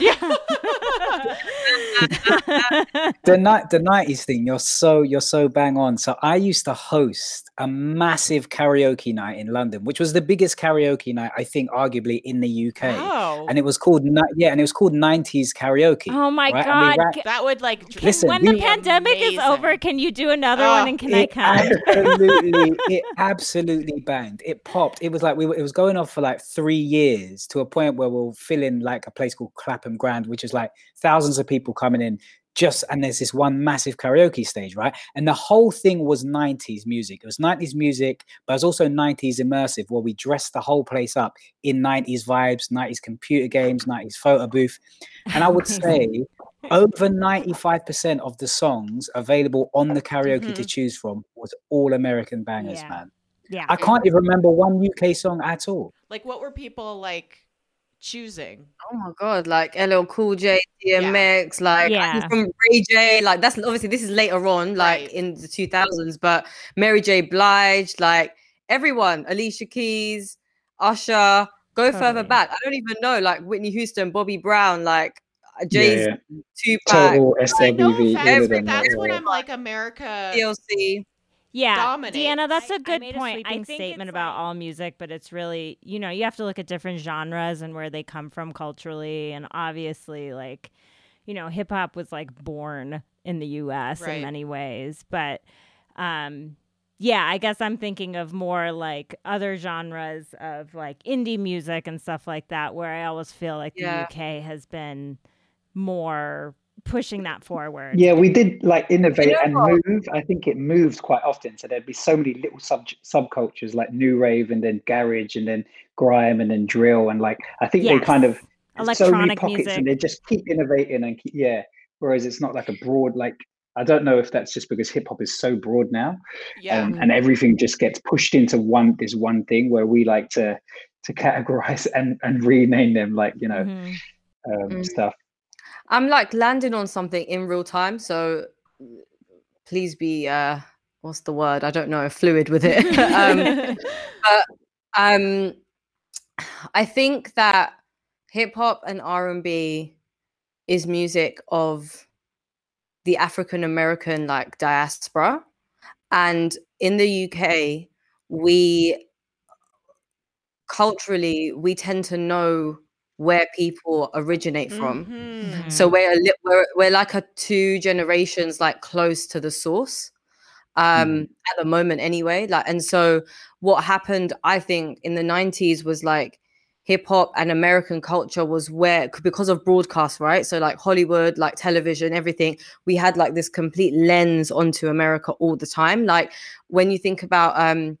the night the 90s thing you're so you're so bang on so i used to host a massive karaoke night in london which was the biggest karaoke night i think arguably in the uk Wow. and it was called yeah and it was called 90s karaoke oh my right? God! that would like can- Listen, when the pandemic is over, can you do another Oh, one? Ah, and can I come? absolutely it absolutely banged it popped it was like we were, it was going off for like three years to a point where we'll fill in like a place called clapham grand which is like thousands of people coming in just and there's this one massive karaoke stage right and the whole thing was 90s music it was 90s music but it was also 90s immersive where we dressed the whole place up in 90s vibes 90s computer games 90s photo booth and i would say over 95% of the songs available on the karaoke to Mhm. choose from was all American bangers, Yeah. man. Yeah. I can't even remember one UK song at all. like what were people like choosing? Oh my god, like LL Cool J, DMX, like Yeah. From Ray J, like that's obviously this is later on, like Right. in the 2000s, but Mary J. Blige, like everyone, Alicia Keys, Usher, go further back. I don't even know, like Whitney Houston, Bobby Brown, like Jay Z, Yeah. Tupac, Total Like, no offense, of them. but that's were- when I'm like America. TLC. Yeah, dominates. Deanna, that's I- a I good made a point. I sweeping think statement about about all music, but it's really, you know, you have to look at different genres and where they come from culturally. And obviously, like, you know, hip hop was like born in the US Right. in many ways. But um, yeah, I guess I'm thinking of more like other genres of like indie music and stuff like that, where I always feel like Yeah. the UK has been more pushing that forward. Yeah, we did like innovate know and move. I think it moved quite often. So there'd be so many little sub subcultures like new rave and then garage and then grime and then drill and like I think they kind of Yes. so many electronic pockets music. and they just keep innovating and keep, yeah. Whereas it's not like a broad like I don't know if that's just because hip hop is so broad now Yeah. um, and everything just gets pushed into one this one thing where we like to to categorize and and rename them like you know Mhm. um, Mm. stuff. I'm like landing on something in real time, so please be uh what's the word? I don't know, fluid with it. um um I think that hip hop and R&B is music of the African American like diaspora and in the UK we culturally we tend to know where people originate from. Mhm. so we're, a li- we're we're like a two generations like close to the source um at the moment anyway like and so what happened i think in the 90s was like hip hop and american culture was where because of broadcast right? So like hollywood like television everything we had like this complete lens onto america all the time. Like when you think about um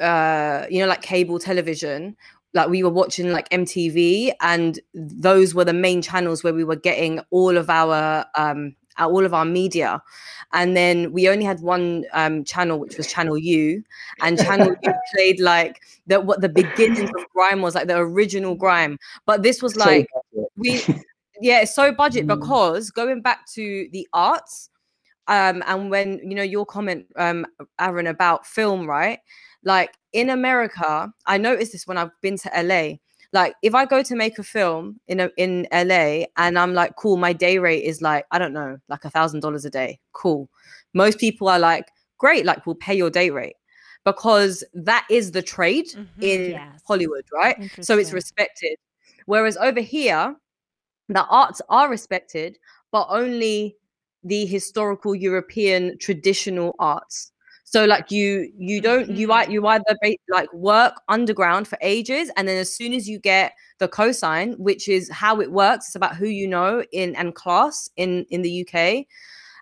uh you know like cable television like we were watching like MTV and those were the main channels where we were getting all of our um all of our media and then we only had one um channel which was channel U and channel U played like the what the beginnings of grime was like the original grime but this was like budget. we yeah it's so budget Mm. because going back to the arts um and when you know your comment um aaron about film right like in america i noticed this when i've been to la like if i go to make a film in a, in la and i'm like cool my day rate is like i don't know like a thousand dollars a day. Cool. Most people are like great like we'll pay your day rate. Because that is the trade Mhm. in Yes. hollywood right? So it's respected. Whereas over here the arts are respected but only the historical european traditional arts so like you you don't you Mhm. you you either like work underground for ages and then as soon as you get the cosign which is how it works it's about who you know in and class in in the uk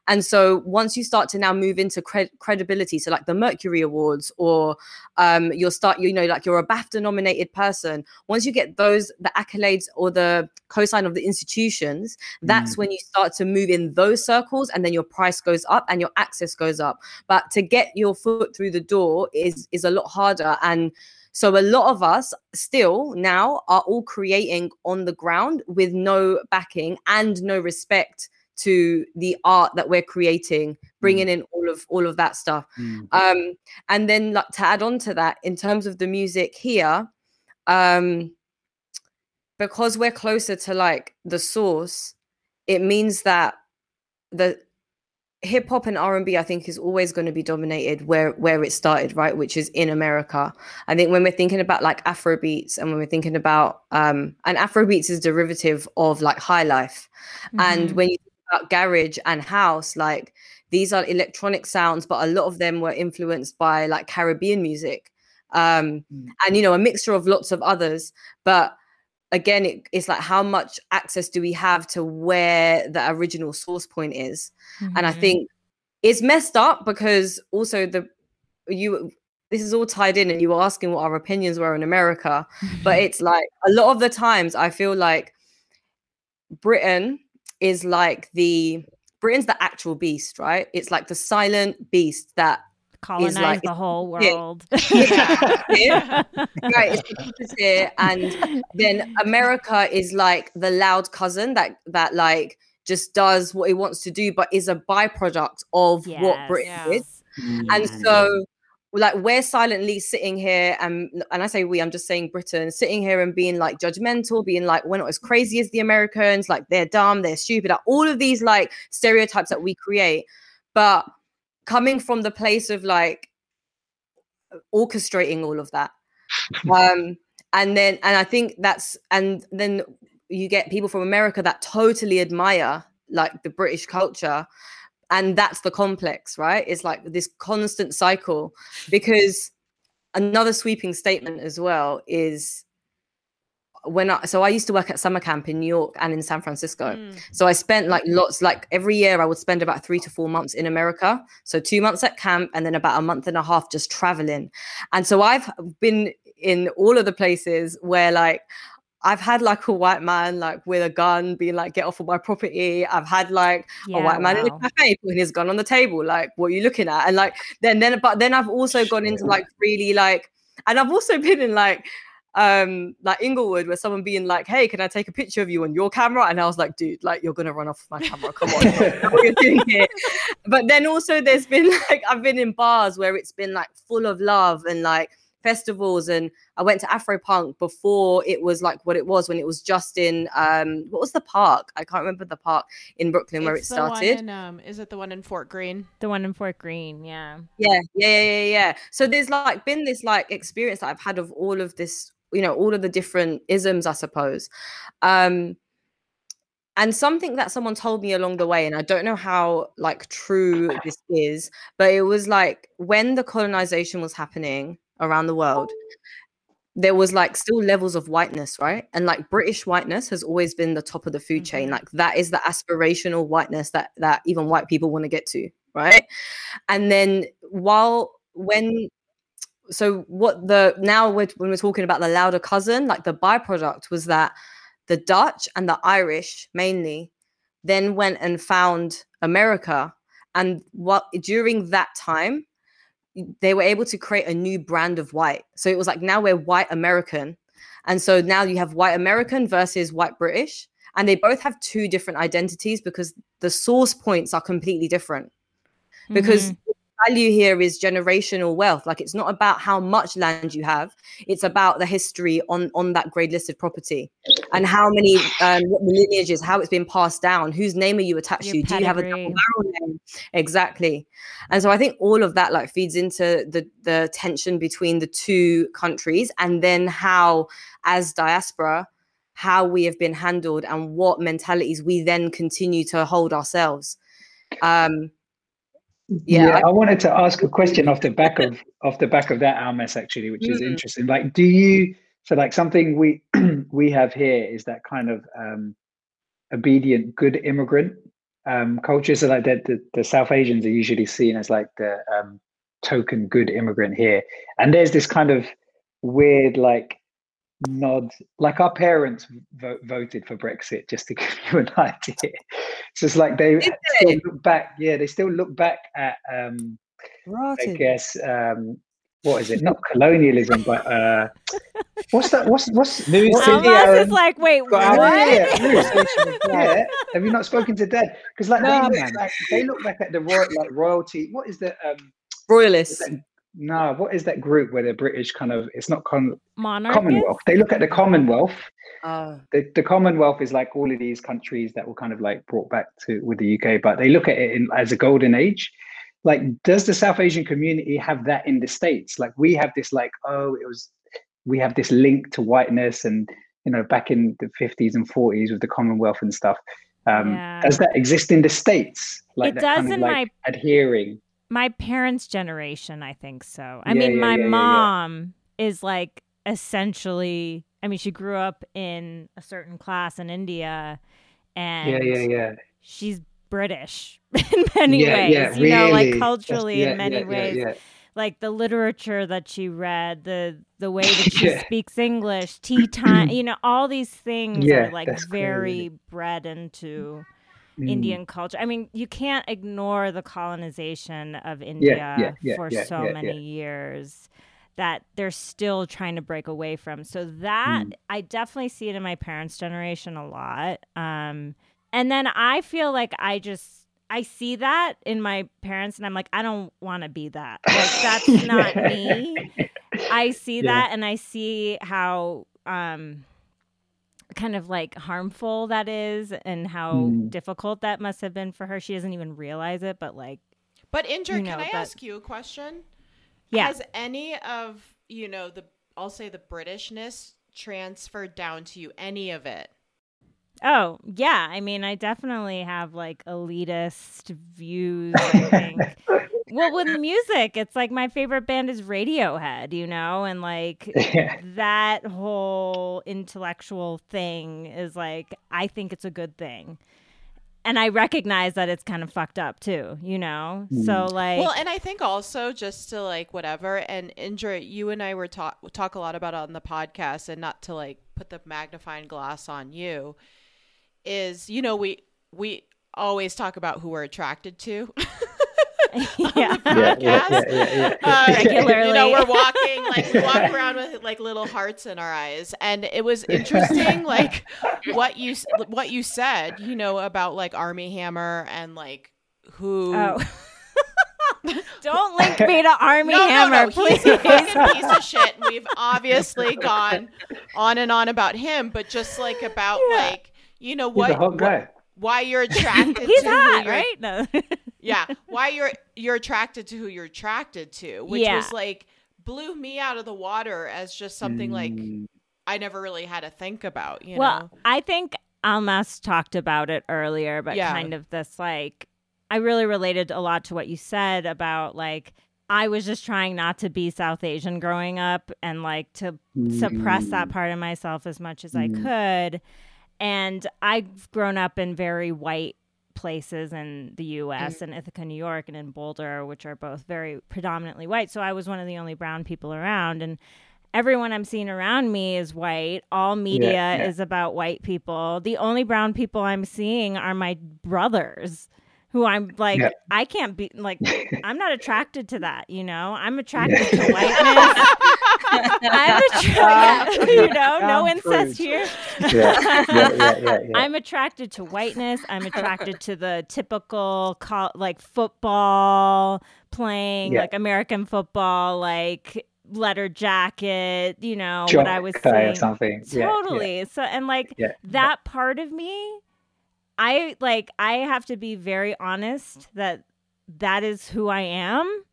and so once you start to now move into cred- credibility so like the mercury awards or um you'll start you know like you're a bafta nominated person once you get those the accolades or the cosign of the institutions that's when you start to move in those circles and then your price goes up and your access goes up. But to get your foot through the door is is a lot harder. And so a lot of us still now are all creating on the ground with no backing and no respect to the art that we're creating bringing in all of all of that stuff Mm. um and then like to add on to that in terms of the music here um because we're closer to like the source it means that the hip hop and R&B I think is always going to be dominated where where it started right which is in America I think when we're thinking about like Afro beats and when we're thinking about um and Afro beats is derivative of like high life mm-hmm. and when you about garage and house like these are electronic sounds but a lot of them were influenced by like Caribbean music um mm. and you know a mixture of lots of others but again it, it's like how much access do we have to where the original source point is mm-hmm. and i mm-hmm. think it's messed up because also the you this is all tied in and you were asking what our opinions were in america but it's like a lot of the times i feel like britain is like the britain's the actual beast right it's like the silent beast that colonize like, the whole world. Yeah. right, it's here, and then America is like the loud cousin that that like just does what it wants to do, but is a byproduct of yes, what Britain yes. is. Mm-hmm. And so like we're silently sitting here and and I say we, I'm just saying Britain, sitting here and being like judgmental, being like we're not as crazy as the Americans, like they're dumb, they're stupid, like, all of these like stereotypes that we create. But coming from the place of like orchestrating all of that um and then and i think that's and then you get people from america that totally admire like the british culture and that's the complex right it's like this constant cycle because another sweeping statement as well is when I so I used to work at summer camp in New York and in San Francisco. Mm. So I spent like lots like every year I would spend about 3 to 4 months in America. So 2 months at camp and then about a month and a half just traveling. And so I've been in all of the places where like I've had like a white man like with a gun being like, get off of my property. I've had like yeah, a white man wow. in a cafe putting his gun on the table, like, what are you looking at? And like then then but then I've also gone into like really like and I've also been in like um like Inglewood where someone being like, Hey, can I take a picture of you on your camera? And I was like, dude, like you're gonna run off my camera. Come on, what you're doing here. But then also there's been like I've been in bars where it's been like full of love and like festivals and I went to Afro Punk before it was like what it was when it was just in um what was the park? I can't remember the park in Brooklyn it's where it started. In, um, is it the one in Fort Greene? The one in Fort Greene, yeah. Yeah, yeah, yeah, yeah, yeah. So there's like been this like experience that I've had of all of this you know all of the different isms i suppose um and something that someone told me along the way and i don't know how like true this is but it was like when the colonization was happening around the world there was like still levels of whiteness right? And like british whiteness has always been the top of the food chain. Mm-hmm. like that is the aspirational whiteness that that even white people want to get to right? And then while when so what the now when we're talking about the louder cousin like the byproduct was that the dutch and the irish mainly then went and found america and what during that time they were able to create a new brand of white. So it was like now we're white american. And so now you have white american versus white british. And they both have two different identities because the source points are completely different. Because mm-hmm value here is generational wealth. Like it's not about how much land you have it's about the history on on that grade listed property. And how many um what the lineage is how it's been passed down whose name are you attached Your to? Pedigree. do you have a double barrel name? Exactly. And so i think all of that like feeds into the the tension between the two countries and then how as diaspora how we have been handled and what mentalities we then continue to hold ourselves. Um yeah, yeah I, I, wanted to ask a question off the back of off the back of that Almas actually, which is mm. interesting. Like, do you so like something we we have here is that kind of um, obedient good immigrant um, culture. So like the, the, the South Asians are usually seen as like the um, token good immigrant here, and there's this kind of weird like nod. Like our parents vo- voted for brexit just to give you an idea. So it's like they still look back yeah they still look back at um i guess um what is it? Not colonialism but uh what's that what's what's new well, is like wait what? yeah. have you not spoken to dad? Because like, no, they, like, they look back at the royal like royalty what is the um royalists no, what is that group where the British kind of it's not con- Commonwealth. They look at the Commonwealth Oh. the, the Commonwealth is like all of these countries that were kind of like brought back to with the UK, but they look at it in, as a golden age. Like, does the South Asian community have that in the States? Like, we have this, like, oh, it was, we have this link to whiteness, and you know, back in the fifties and forties with the Commonwealth and stuff. Um, Yeah. Does that exist in the States? Like, It that kind does of, in like, my- adhering. My parents' generation, I think so. I Yeah, mean, yeah, my yeah, mom is like essentially, I mean, she grew up in a certain class in India and Yeah, yeah, yeah. she's British in many ways, you know, like culturally in many ways. Like the literature that she read, the the way that she speaks English, tea time, you know, all these things are like very crazy. bred into Mm. Indian culture. I mean, you can't ignore the colonization of India yeah, yeah, for yeah, so yeah, many years that they're still trying to break away from. So that Mm. I definitely see it in my parents' generation a lot. Um, and then I feel like I just I see that in my parents, and I'm like, I don't want to be that. Like that's not me. I see Yeah. that, and I see how um kind of like harmful that is and how Mm. difficult that must have been for her. She doesn't even realize it, but like, But Indra, You can know, I but- ask you a question? yeah. Has any of you know the I'll say the Britishness transferred down to you? Any of it? Oh, yeah. I mean, I definitely have like elitist views, I think. well, with music, it's like my favorite band is Radiohead, you know, and like yeah. that whole intellectual thing is like I think it's a good thing. And I recognize that it's kind of fucked up too, you know? So mm. like well, and I think also just to like whatever, and Indra, you and I were talk talk a lot about it on the podcast, and not to like put the magnifying glass on you, is you know we we always talk about who we're attracted to. yeah. Yeah, yeah, yeah, yeah, yeah. Uh, Regularly. You know, we're walking like we walk around with like little hearts in our eyes, and it was interesting, like what you what you said, you know, about like Armie Hammer and like who. Oh. Don't link me to Armie no, Hammer, no, no. please. He's a fucking piece of shit, and we've obviously gone on and on about him, but just like about like you know He's what, a hot what- why you're attracted He's to who hot, right? No. Yeah why you're you're attracted to who you're attracted to which Yeah. was like blew me out of the water as just something like Mm, i never really had to think about you well, know I think Almas talked about it earlier, but Yeah. kind of this like I really related a lot to what you said about like I was just trying not to be South Asian growing up and like to suppress that mm, part of myself as much as I Mm. could. And I've grown up in very white places in the US in mm. Ithaca, New York and in Boulder, which are both very predominantly white. So I was one of the only brown people around and everyone I'm seeing around me is white. All media yeah. is about white people. The only brown people I'm seeing are my brothers. Who I'm like, Yeah. I can't be like, I'm not attracted to that, you know. I'm attracted to whiteness. I'm attracted, you know, no incest here. yeah, yeah, yeah, yeah, yeah. I'm attracted to whiteness. I'm attracted to the typical col- like football playing, like American football, like letter jacket, you know, what I was Jock or saying. something. Yeah, yeah. Totally. So and like that part of me, I like I have to be very honest that that is who I am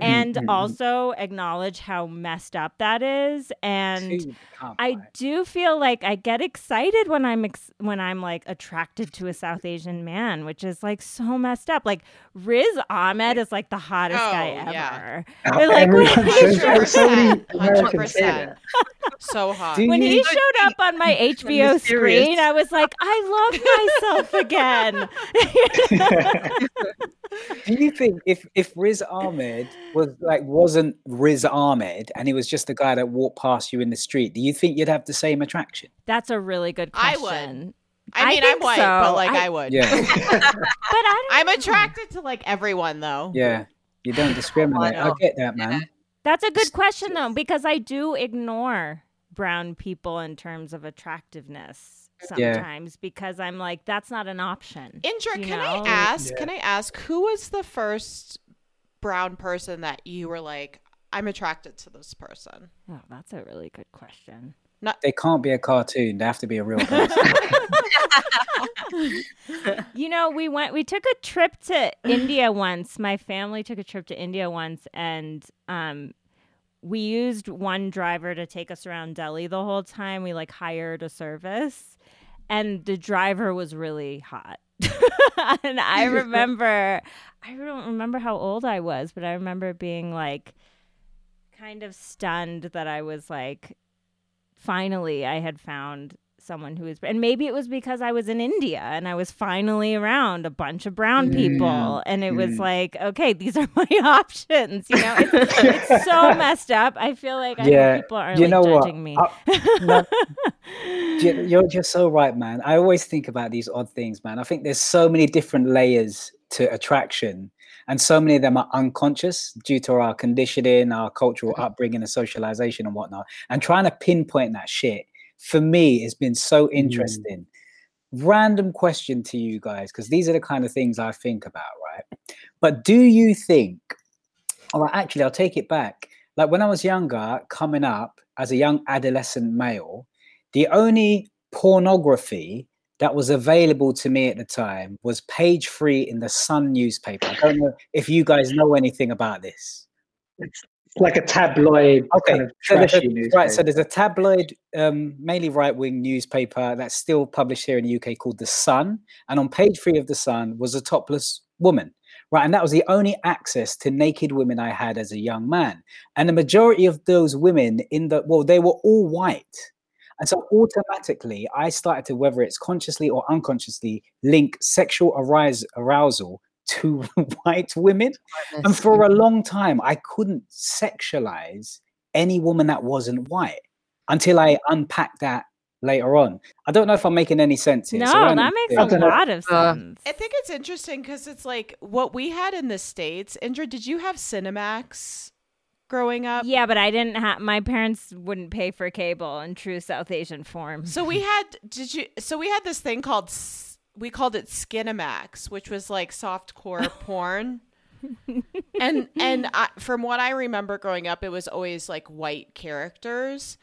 and mhm. also acknowledge how messed up that is and I do feel like I get excited when I'm ex- when I'm like attracted to a South Asian man, which is like so messed up. Like Riz Ahmed is like the hottest guy Oh, ever. yeah. Like, everyone when he says showed that. So many say 100%. that. So hot Do when he showed up on my HBO screen, I was like, I love myself again. Do you think if if Riz Ahmed was like wasn't Riz Ahmed and he was just the guy that walked past you in the street, do you think you'd have the same attraction? That's a really good question. I question. would. i mean I i'm white so. but like I- i, would Yeah, But I I'm attracted to like everyone though yeah. You don't discriminate. I know. get that, man. That's a good question though, because I do ignore brown people in terms of attractiveness Yeah. sometimes because I'm like, that's not an option. indra can know? i ask Yeah. can i ask who was the first brown person that you were like i'm attracted to this person Oh, that's a really good question. Not They can't be a cartoon. They have to be a real person. you know, we went we took a trip to India once. My family took a trip to India once and um we used one driver to take us around Delhi the whole time. We like hired a service and the driver was really hot. and I remember I don't remember how old I was, but I remember being like kind of stunned that I was like finally I had found someone who is and maybe it was because I was in India and I was finally around a bunch of brown people Mm, and it was mm. like okay these are my options you know it's, it's so messed up I feel like I Yeah, people aren't you like know what? judging me I- no, You- You're just so right, man. I always think about these odd things, man. I think there's so many different layers to attraction, and so many of them are unconscious due to our conditioning, our cultural upbringing, and socialization and whatnot. And trying to pinpoint that shit for me has been so mm. interesting. Random question to you guys, because these are the kind of things I think about, right? But do you think, or actually, I'll take it back. Like when I was younger, coming up as a young adolescent male, the only pornography that was available to me at the time was page three in the Sun newspaper. I don't know if you guys know anything about this. Like a tabloid Okay, kind of so there's a, newspaper. right. So there's a tabloid, um, mainly right-wing newspaper that's still published here in the UK called the Sun, and on page three of the Sun was a topless woman. Right, and that was the only access to naked women I had as a young man. And the majority of those women in the well, they were all white. And so automatically, I started to, whether it's consciously or unconsciously, link sexual arise, arousal to white women. And for a long time, I couldn't sexualize any woman that wasn't white until I unpacked that later on. I don't know if I'm making any sense here. no so that makes a don't know. lot of Uh, sense I think it's interesting because it's like what we had in the states. Indra, did you have Cinemax growing up? yeah but I didn't have my parents wouldn't pay for cable in true South Asian form So we had did you so we had this thing called S- we called it Skinamax, which was like softcore porn. and and I, from what I remember growing up, it was always like white characters.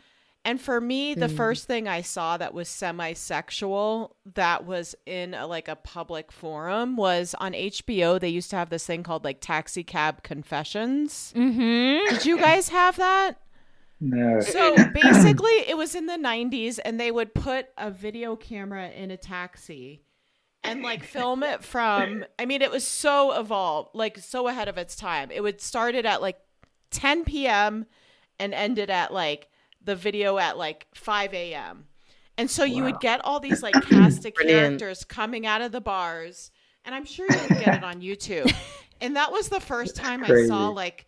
And for me, the first thing I saw that was semi-sexual that was in a, like a public forum was on HBO. They used to have this thing called like Taxi Cab Confessions. mm-hmm Did you guys have that? no. So basically, it was in the 90s, and they would put a video camera in a taxi and like film it from. I mean, it was so evolved, like so ahead of its time. It would start it at like 10 p.m. and ended at like the video at like 5 a.m. And so you would get all these like cast of characters coming out of the bars, and I'm sure you can get it on YouTube. And that was the first time I saw like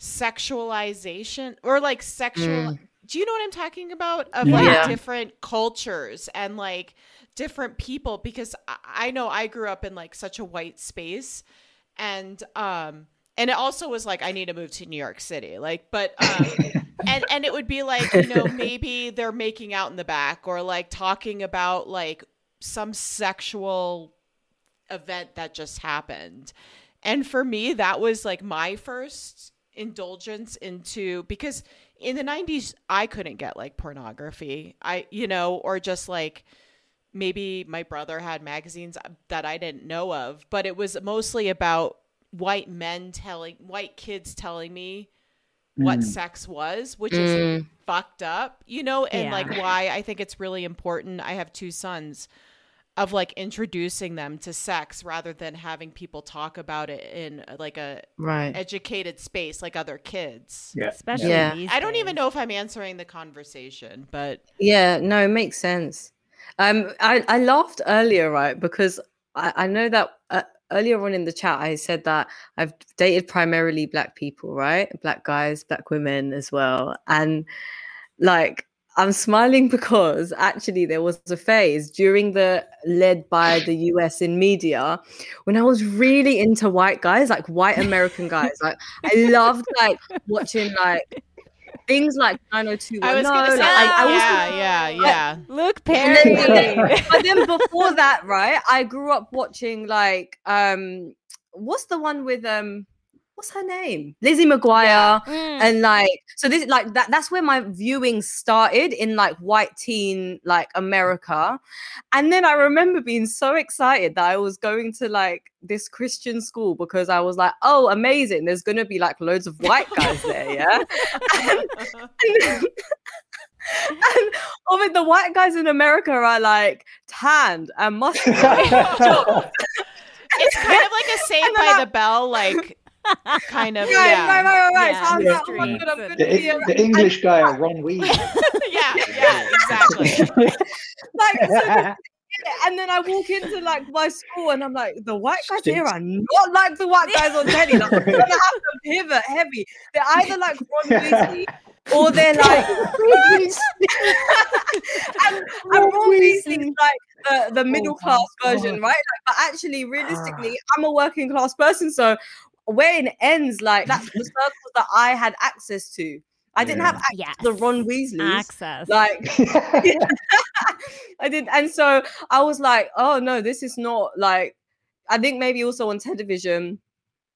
sexualization or like sexual. Do you know what I'm talking about? Of like different cultures and like different people because I, I know I grew up in like such a white space and um and it also was like I need to move to New York City like but um and and it would be like you know maybe they're making out in the back or like talking about like some sexual event that just happened. And for me that was like my first indulgence into because in the 90s I couldn't get like pornography. I you know or just like maybe my brother had magazines that I didn't know of, but it was mostly about white men telling white kids telling me what Mm. sex was, which is Mm. fucked up, you know, and Yeah. like why I think it's really important. I have two sons of like introducing them to sex rather than having people talk about it in uh, like a Right. educated space like other kids. Yeah. especially Yeah. these I don't even know if I'm answering the conversation, but Yeah, no, it makes sense. Um, I, I laughed earlier, right? Because I, I know that uh, earlier on in the chat, I said that I've dated primarily black people, right? Black guys, black women as well. And like, I'm smiling because actually there was a phase during the led by the US in media when I was really into white guys, like white American guys. Like I loved like watching like things like 90210. I was gonna say, like, I, I was yeah, yeah, yeah. Luke and Perry then, but then before that, right? I grew up watching like um, what's the one with um, what's her name? Lizzie McGuire. Yeah. Mm. And like, so this like that that's where my viewing started in like white teen like America. And then I remember being so excited that I was going to like this Christian school because I was like, oh, amazing. There's gonna be like loads of white guys there, yeah. and, and, and of it, the white guys in America are like tanned and muscular. it's kind of like a Saved by I- the Bell, like kind of Right, yeah. right, right, right, right. Yeah. So I was Yeah. like, oh my god, I'm gonna the, be the English guy, Ron Weasley. yeah, yeah, exactly. like so and then I walk into like my school and I'm like, the white guys here are not like the white guys on telly. Like, I'm gonna have to pivot heavy. They're either like Ron Weasley or they're like and, and Ron Weasley is like the, the oh middle class version, right? Like, but actually, realistically, ah. I'm a working class person, so where it ends, like that's the circles that I had access to. I didn't have access Yes. to the Ron Weasley access. Like I did, and so I was like, "Oh no, this is not like." I think maybe also on television,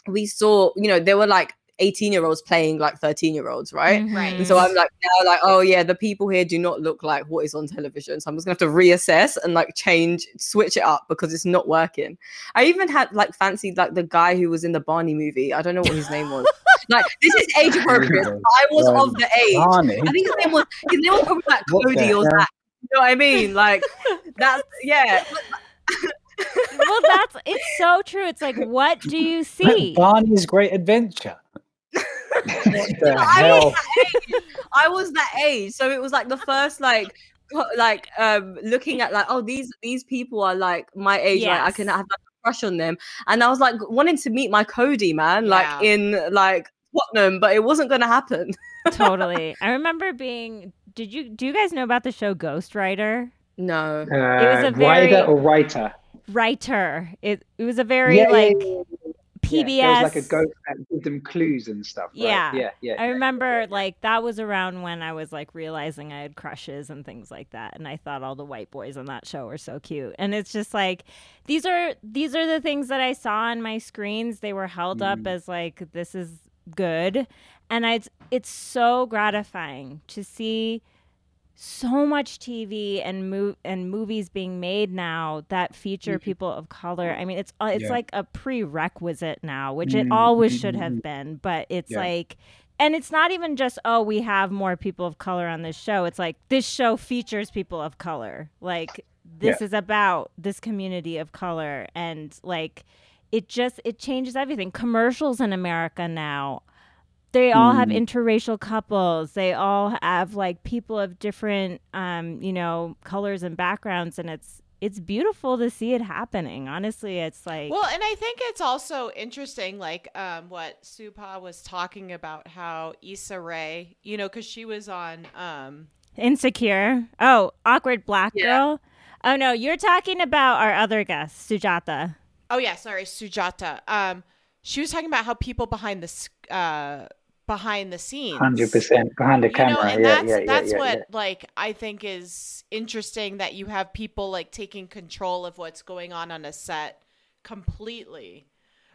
we saw, you know, there were like eighteen-year-olds playing like thirteen-year-olds, right? Mm-hmm. Right. And so I'm like, now, like, oh yeah, the people here do not look like what is on television. So I'm just gonna have to reassess and like change, switch it up because it's not working. I even had like fancied like the guy who was in the Barney movie. I don't know what his name was. like this is age appropriate. I was of the age. Barney. I think his name was his name was probably like Cody or hell? Zach. You know what I mean? Like that's yeah. well, that's it's so true. It's like, what do you see? Barney's Great Adventure. What the I hell? was that age. I was that age, so it was like the first like like um looking at like oh these these people are like my age like I can have like, a crush on them and I was like wanting to meet my Cody man like Yeah. in like Tottenham but it wasn't gonna happen totally. I remember being. Did you do you guys know about the show Ghostwriter? it was a Uh, very- Rider or writer? Writer. It it was a very Yeah, yeah, like yeah, PBS. Yeah, like a ghost that gives them clues and stuff. Right? Yeah. yeah, yeah. I remember like that was around when I was like realizing I had crushes and things like that and I thought all the white boys on that show were so cute. And it's just like these are these are the things that I saw on my screens. They were held up Mm. as like this is good. And I it's so gratifying to see so much TV and mov- and movies being made now that feature Mhm. people of color. I mean, it's uh, it's Yeah. like a prerequisite now, which it Mm, always should mm, have been. But it's Yeah. like, and it's not even just oh, we have more people of color on this show. It's like this show features people of color. Like this is about this community of color, and like it just it changes everything. Commercials in America now they all have Mm. interracial couples they all have like people of different um you know colors and backgrounds and it's it's beautiful to see it happening honestly it's like Well, and I think it's also interesting, like um, what Supa was talking about, how Issa Rae, you know, because she was on. Um, insecure oh awkward black Yeah. girl oh no you're talking about our other guest sujata oh yeah, sorry, Sujata. Um, she was talking about how people behind the uh, behind the scenes, Hundred percent behind the you know, camera. and yeah, that's yeah, yeah, that's yeah, what like I think is interesting that you have people like taking control of what's going on on a set completely,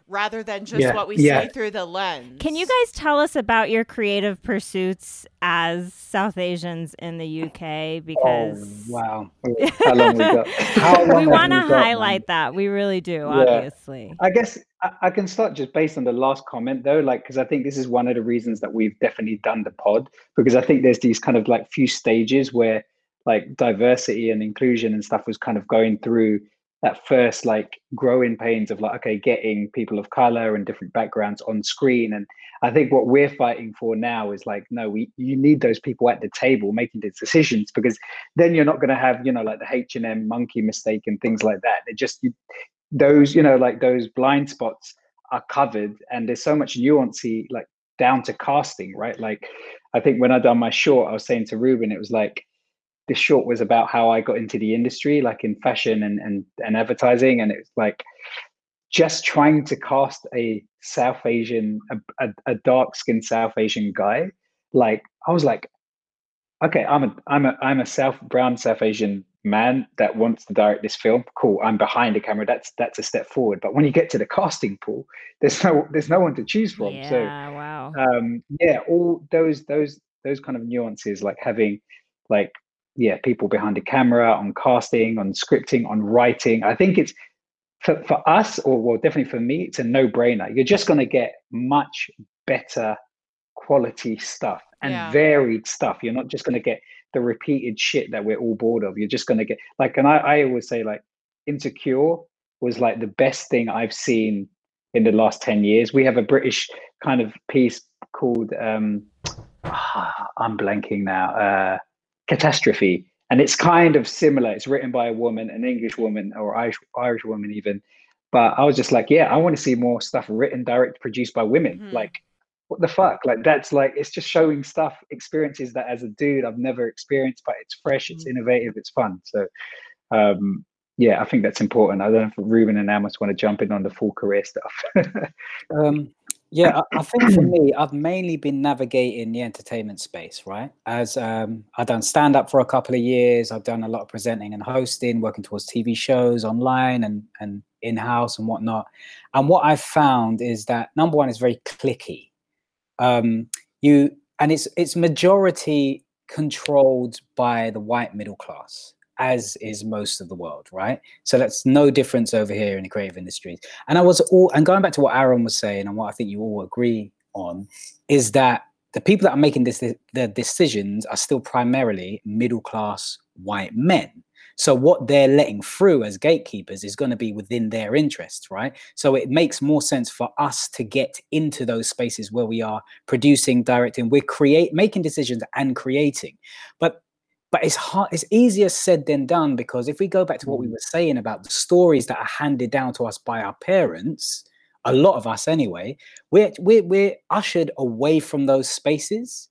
rather than just Yeah, what we yeah. see through the lens. can you guys tell us about your creative pursuits as south asians in the uk Oh because wow! How long we got? How long we want to we got, highlight that we really do Yeah. obviously I guess I, I can start just based on the last comment though, like because I think this is one of the reasons that we've definitely done the pod because I think there's these kind of like few stages where like diversity and inclusion and stuff was kind of going through that first like growing pains of like okay getting people of color and different backgrounds on screen. And i think what we're fighting for now is like no we you need those people at the table making the decisions because then you're not going to have you know like the h&m monkey mistake and things like that. They just you, those you know like those blind spots are covered and there's so much nuancy like down to casting right? Like i think when i done my short i was saying to ruben it was like this short was about how i got into the industry like in fashion and and, and advertising. And it was like just trying to cast a south asian a, a, a dark skinned south asian guy like i was like okay i'm a i'm a i'm a south brown south asian man that wants to direct this film. Cool i'm behind the camera. That's that's a step forward. But when you get to the casting pool there's no there's no one to choose from. Yeah, so wow. um yeah all those those those kind of nuances like having like yeah people behind the camera on casting on scripting on writing. I think it's for, for us or well definitely for me it's a no-brainer. You're just going to get much better quality stuff and Yeah. varied stuff. You're not just going to get the repeated shit that we're all bored of. You're just going to get like and I, I always say like insecure was like the best thing i've seen in the last 10 years. We have a british kind of piece called um i'm blanking now uh catastrophe. And it's kind of similar. It's written by a woman an english woman or irish irish woman even. But i was just like yeah i want to see more stuff written direct produced by women. Mhm. like what the fuck? Like that's like it's just showing stuff experiences that as a dude i've never experienced but it's fresh it's innovative it's fun. So um yeah i think that's important. I don't know if ruben and Almas want to jump in on the full career stuff. Um, yeah, I, I think for me, I've mainly been navigating the entertainment space, right? As um, I've done stand up for a couple of years, I've done a lot of presenting and hosting, working towards TV shows online and and in house and whatnot. And what I've found is that number one is very clicky. Um, you and it's it's majority controlled by the white middle class, as is most of the world, right? So that's no difference over here in the creative industries. And I was all, and going back to what Aaron was saying, and what I think you all agree on, is that the people that are making this the decisions are still primarily middle class white men. So what they're letting through as gatekeepers is going to be within their interests, right? So it makes more sense for us to get into those spaces where we are producing, directing, we're create making decisions and creating. But but it's hard it's easier said than done because if we go back to what we mm. were saying about the stories that are handed down to us by our parents a lot of us anyway we're we're, we're ushered away from those spaces.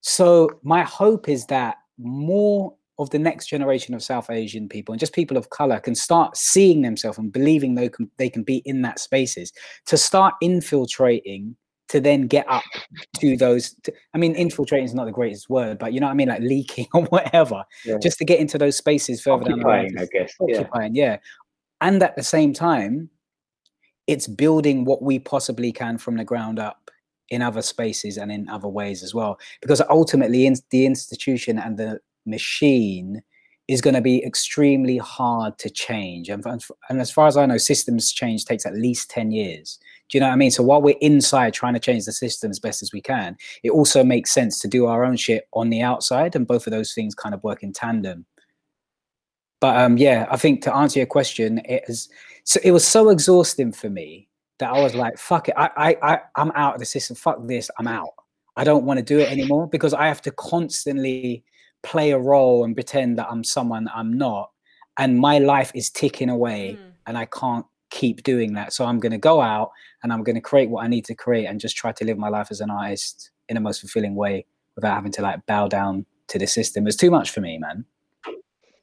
So my hope is that more of the next generation of south asian people and just people of color can start seeing themselves and believing they can they can be in that spaces to start infiltrating to then get up to those to, i mean infiltrating is not the greatest word but you know what i mean like leaking or whatever Yeah. just to get into those spaces further down the line occupying i guess yeah occupying, yeah. And at the same time, it's building what we possibly can from the ground up in other spaces and in other ways as well. Because ultimately, in, the institution and the machine is going to be extremely hard to change. And, and, and as far as I know, systems change takes at least 10 years. Do you know what I mean? So while we're inside trying to change the system as best as we can, it also makes sense to do our own shit on the outside. And both of those things kind of work in tandem. But um, yeah, I think to answer your question, it is so it was so exhausting for me that I was like, "Fuck it, I, I, I I'm out of the system. Fuck this, I'm out. I don't want to do it anymore because I have to constantly play a role and pretend that I'm someone I'm not, and my life is ticking away, Mm. and I can't keep doing that. So I'm going to go out and I'm going to create what I need to create and just try to live my life as an artist in the most fulfilling way without having to like bow down to the system. It's too much for me, man.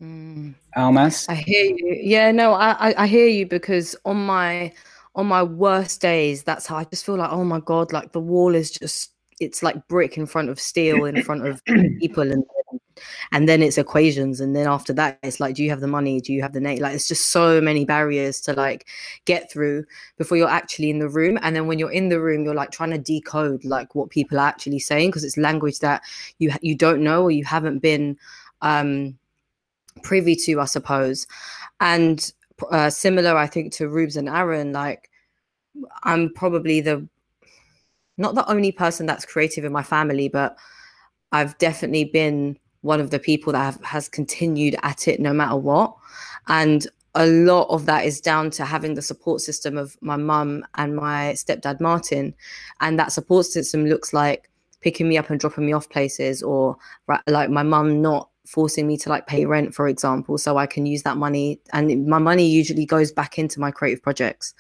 Mm. Almas. I hear you. Yeah, no, I, I I hear you because on my on my worst days, that's how I just feel like, oh my god, like the wall is just it's like brick in front of steel in front of people and and then it's equations and then after that it's like do you have the money? Do you have the name like it's just so many barriers to like get through before you're actually in the room. And then when you're in the room you're like trying to decode like what people are actually saying because it's language that you you don't know or you haven't been um privy to, I suppose. And uh, similar, I think, to Rubes and Aaron, like I'm probably the not the only person that's creative in my family, but I've definitely been one of the people that have, has continued at it no matter what. And a lot of that is down to having the support system of my mum and my stepdad Martin. And that support system looks like picking me up and dropping me off places, or like my mum not forcing me to like pay rent, for example, so I can use that money. And my money usually goes back into my creative projects.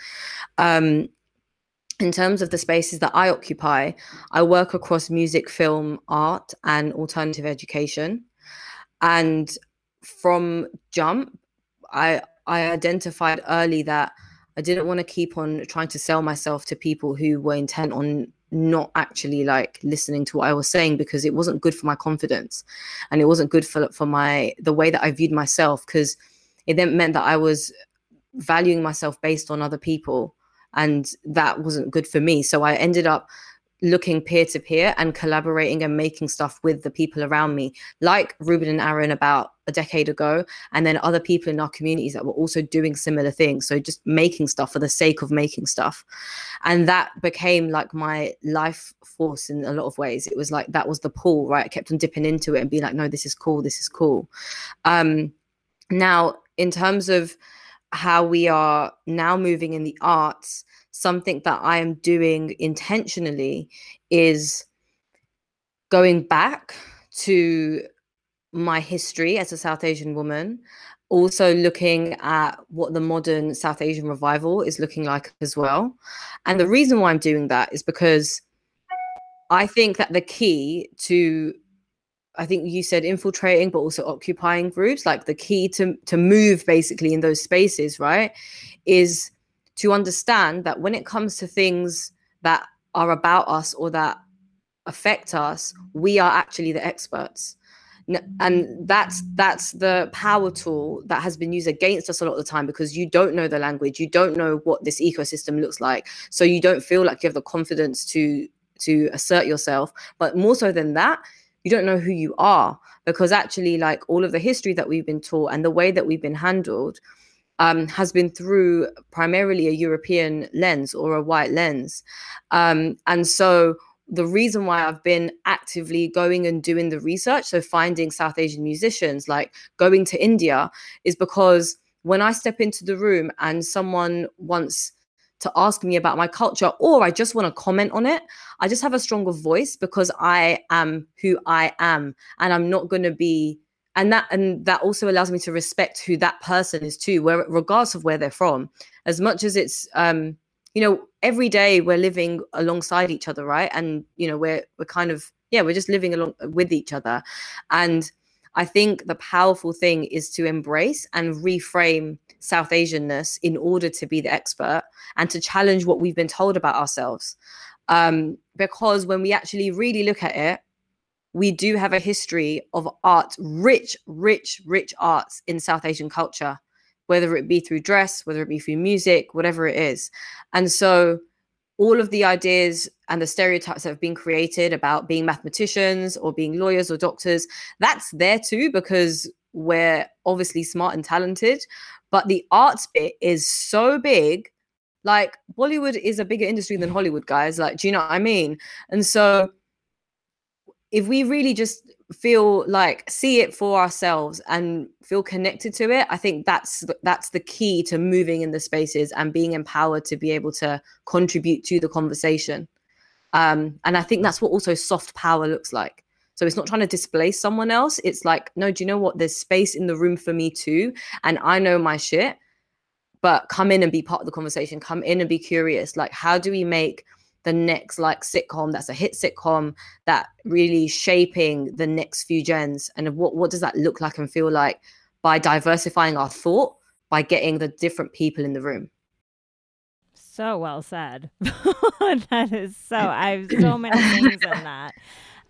Um, in terms of the spaces that I occupy, I work across music, film, art, and alternative education. And from jump, I I identified early that I didn't want to keep on trying to sell myself to people who were intent on not actually like listening to what I was saying because it wasn't good for my confidence and it wasn't good for for my the way that I viewed myself because it then meant that I was valuing myself based on other people and that wasn't good for me so I ended up looking peer to peer and collaborating and making stuff with the people around me, like Ruben and Aaron about a decade ago, and then other people in our communities that were also doing similar things. So just making stuff for the sake of making stuff. And that became like my life force in a lot of ways. It was like that was the pull, right? I kept on dipping into it and being like, no, this is cool, this is cool. Um, now, in terms of how we are now moving in the arts, something that I am doing intentionally is going back to my history as a South Asian woman, also looking at what the modern South Asian revival is looking like as well. And the reason why I'm doing that is because I think that the key to I think you said infiltrating, but also occupying groups, like the key to to move basically in those spaces, right? Is to understand that when it comes to things that are about us or that affect us, we are actually the experts. And that's that's the power tool that has been used against us a lot of the time because you don't know the language, you don't know what this ecosystem looks like, so you don't feel like you have the confidence to to assert yourself. But more so than that, you don't know who you are because actually, like all of the history that we've been taught and the way that we've been handled, um, has been through primarily a European lens or a white lens. Um, and so the reason why I've been actively going and doing the research, so finding South Asian musicians, like going to India, is because when I step into the room and someone wants to ask me about my culture or I just want to comment on it, I just have a stronger voice because I am who I am and I'm not going to be and that and that also allows me to respect who that person is too where regardless of where they're from. As much as it's um you know every day we're living alongside each other right? And you know we're we're kind of yeah we're just living along with each other. And i think the powerful thing is to embrace and reframe south asianness in order to be the expert and to challenge what we've been told about ourselves um because when we actually really look at it we do have a history of art, rich, rich, rich arts in South Asian culture, whether it be through dress, whether it be through music, whatever it is. And so all of the ideas and the stereotypes that have been created about being mathematicians or being lawyers or doctors, that's there too because we're obviously smart and talented. But the arts bit is so big. Like Bollywood is a bigger industry than Hollywood, guys. Like, do you know what I mean? And so if we really just feel like see it for ourselves and feel connected to it i think that's that's the key to moving in the spaces and being empowered to be able to contribute to the conversation um, and i think that's what also soft power looks like so it's not trying to displace someone else. It's like no do you know what? There's space in the room for me too and i know my shit. But come in and be part of the conversation. Come in and be curious. Like how do we make the next like sitcom that's a hit sitcom that really shaping the next few gens? And what what does that look like and feel like by diversifying our thought by getting the different people in the room? So well said. That is so i have so many things in that.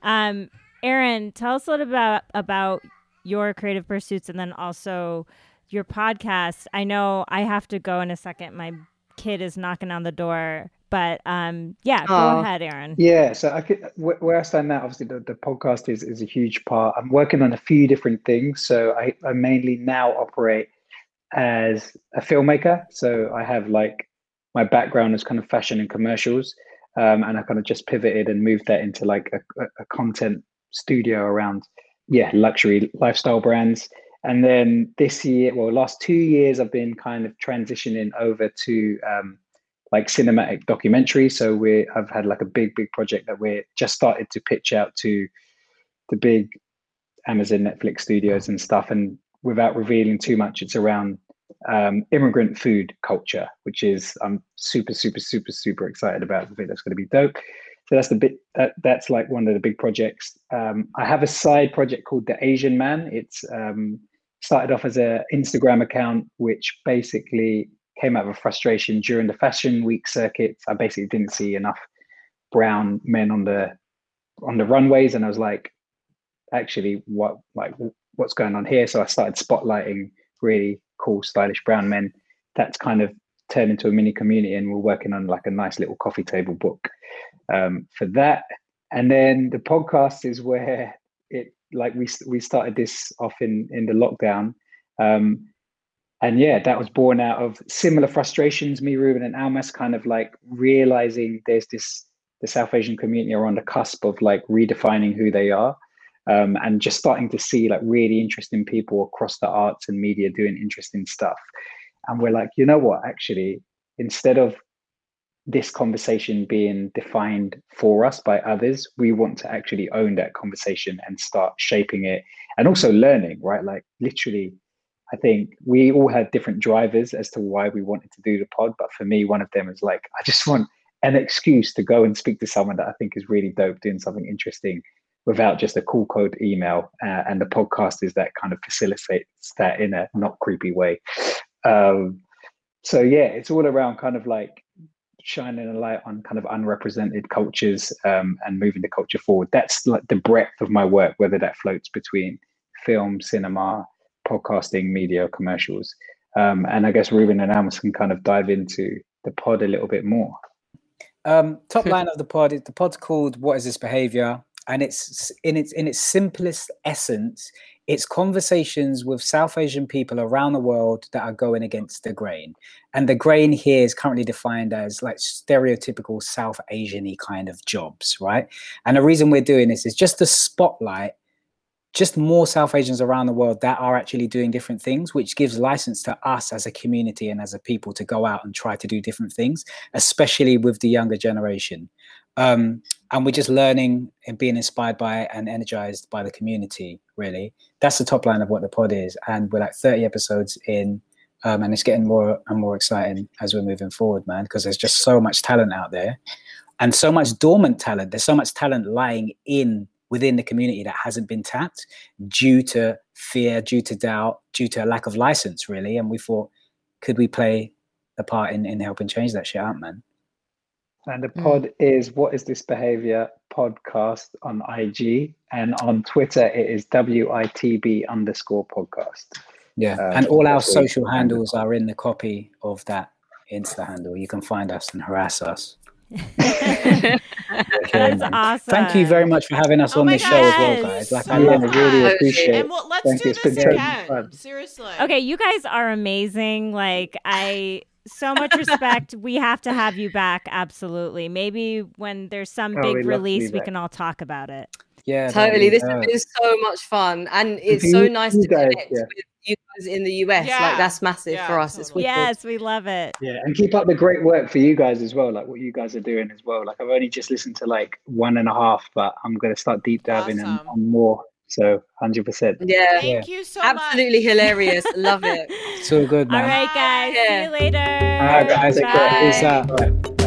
Um aaron tell us a little about about your creative pursuits and then also your podcast i know i have to go in a second my kid is knocking on the door but um, yeah, go oh. ahead, Aaron. Yeah, so I could, where I stand now, obviously the, the podcast is, is a huge part. I'm working on a few different things. So I, I mainly now operate as a filmmaker. So I have like my background is kind of fashion and commercials. Um, and I kind of just pivoted and moved that into like a, a content studio around, yeah, luxury lifestyle brands. And then this year, well, last two years, I've been kind of transitioning over to um, like cinematic documentary. So we I've had like a big, big project that we're just started to pitch out to the big Amazon, Netflix studios and stuff. And without revealing too much, it's around um, immigrant food culture, which is I'm super, super, super, super excited about. I think that's going to be dope. So that's the bit that that's like one of the big projects. Um, I have a side project called The Asian Man. It's um, started off as an Instagram account, which basically came out of a frustration during the fashion week circuits. I basically didn't see enough brown men on the on the runways, and I was like, actually, what like what's going on here? So I started spotlighting really cool, stylish brown men. That's kind of turned into a mini community, and we're working on like a nice little coffee table book um, for that. And then the podcast is where it like we we started this off in in the lockdown. Um, and yeah, that was born out of similar frustrations. Me, Ruben, and Almas kind of like realizing there's this the South Asian community are on the cusp of like redefining who they are, um, and just starting to see like really interesting people across the arts and media doing interesting stuff. And we're like, you know what? Actually, instead of this conversation being defined for us by others, we want to actually own that conversation and start shaping it, and also learning. Right, like literally I think we all had different drivers as to why we wanted to do the pod. But for me, one of them is like, I just want an excuse to go and speak to someone that I think is really dope, doing something interesting without just a cool code email. Uh, and the podcast is that kind of facilitates that in a not creepy way. Um, so, yeah, it's all around kind of like shining a light on kind of unrepresented cultures um, and moving the culture forward. That's like the breadth of my work, whether that floats between film, cinema, podcasting, media, commercials. Um, and I guess Ruben and Almas can kind of dive into the pod a little bit more. Um, top line of the pod the pod's called "What Is This Behavior," and it's in its in its simplest essence, it's conversations with South Asian people around the world that are going against the grain. And the grain here is currently defined as like stereotypical South Asian kind of jobs, right? And the reason we're doing this is just to spotlight just more South Asians around the world that are actually doing different things, which gives license to us as a community and as a people to go out and try to do different things, especially with the younger generation. Um, and we're just learning and being inspired by and energized by the community, really. That's the top line of what the pod is. And we're like 30 episodes in, um, and it's getting more and more exciting as we're moving forward, man, because there's just so much talent out there and so much dormant talent. There's so much talent lying in within the community that hasn't been tapped due to fear, due to doubt, due to a lack of license, really. And we thought, could we play a part in, in helping change that shit out, man? And the pod mm. is What is This Behavior podcast on IG. And on Twitter, it is WITB underscore podcast. Yeah. Uh, and all our social handles are in the copy of that Insta handle. You can find us and harass us. That's awesome. Thank you very much for having us oh on this show as well, guys. Like, I really appreciate it. And well, let's Thank do this again. Seriously. Okay, you guys are amazing. Like, I so much respect. we have to have you back. Absolutely. Maybe when there's some oh, big release, we can all talk about it. Yeah, totally. This has been so much fun, and it's so nice to guys, connect yeah. with you guys in the US. Yeah. Like that's massive yeah, for us. Totally. Yes, we love it. Yeah, and keep up the great work for you guys as well. Like what you guys are doing as well. Like I've only just listened to like one and a half, but I'm gonna start deep diving awesome. on more. So, hundred percent. Yeah. Thank you so much. Absolutely much. hilarious. Love it. So good, man. All right, guys. See you later. All right, guys. Bye. Peace out.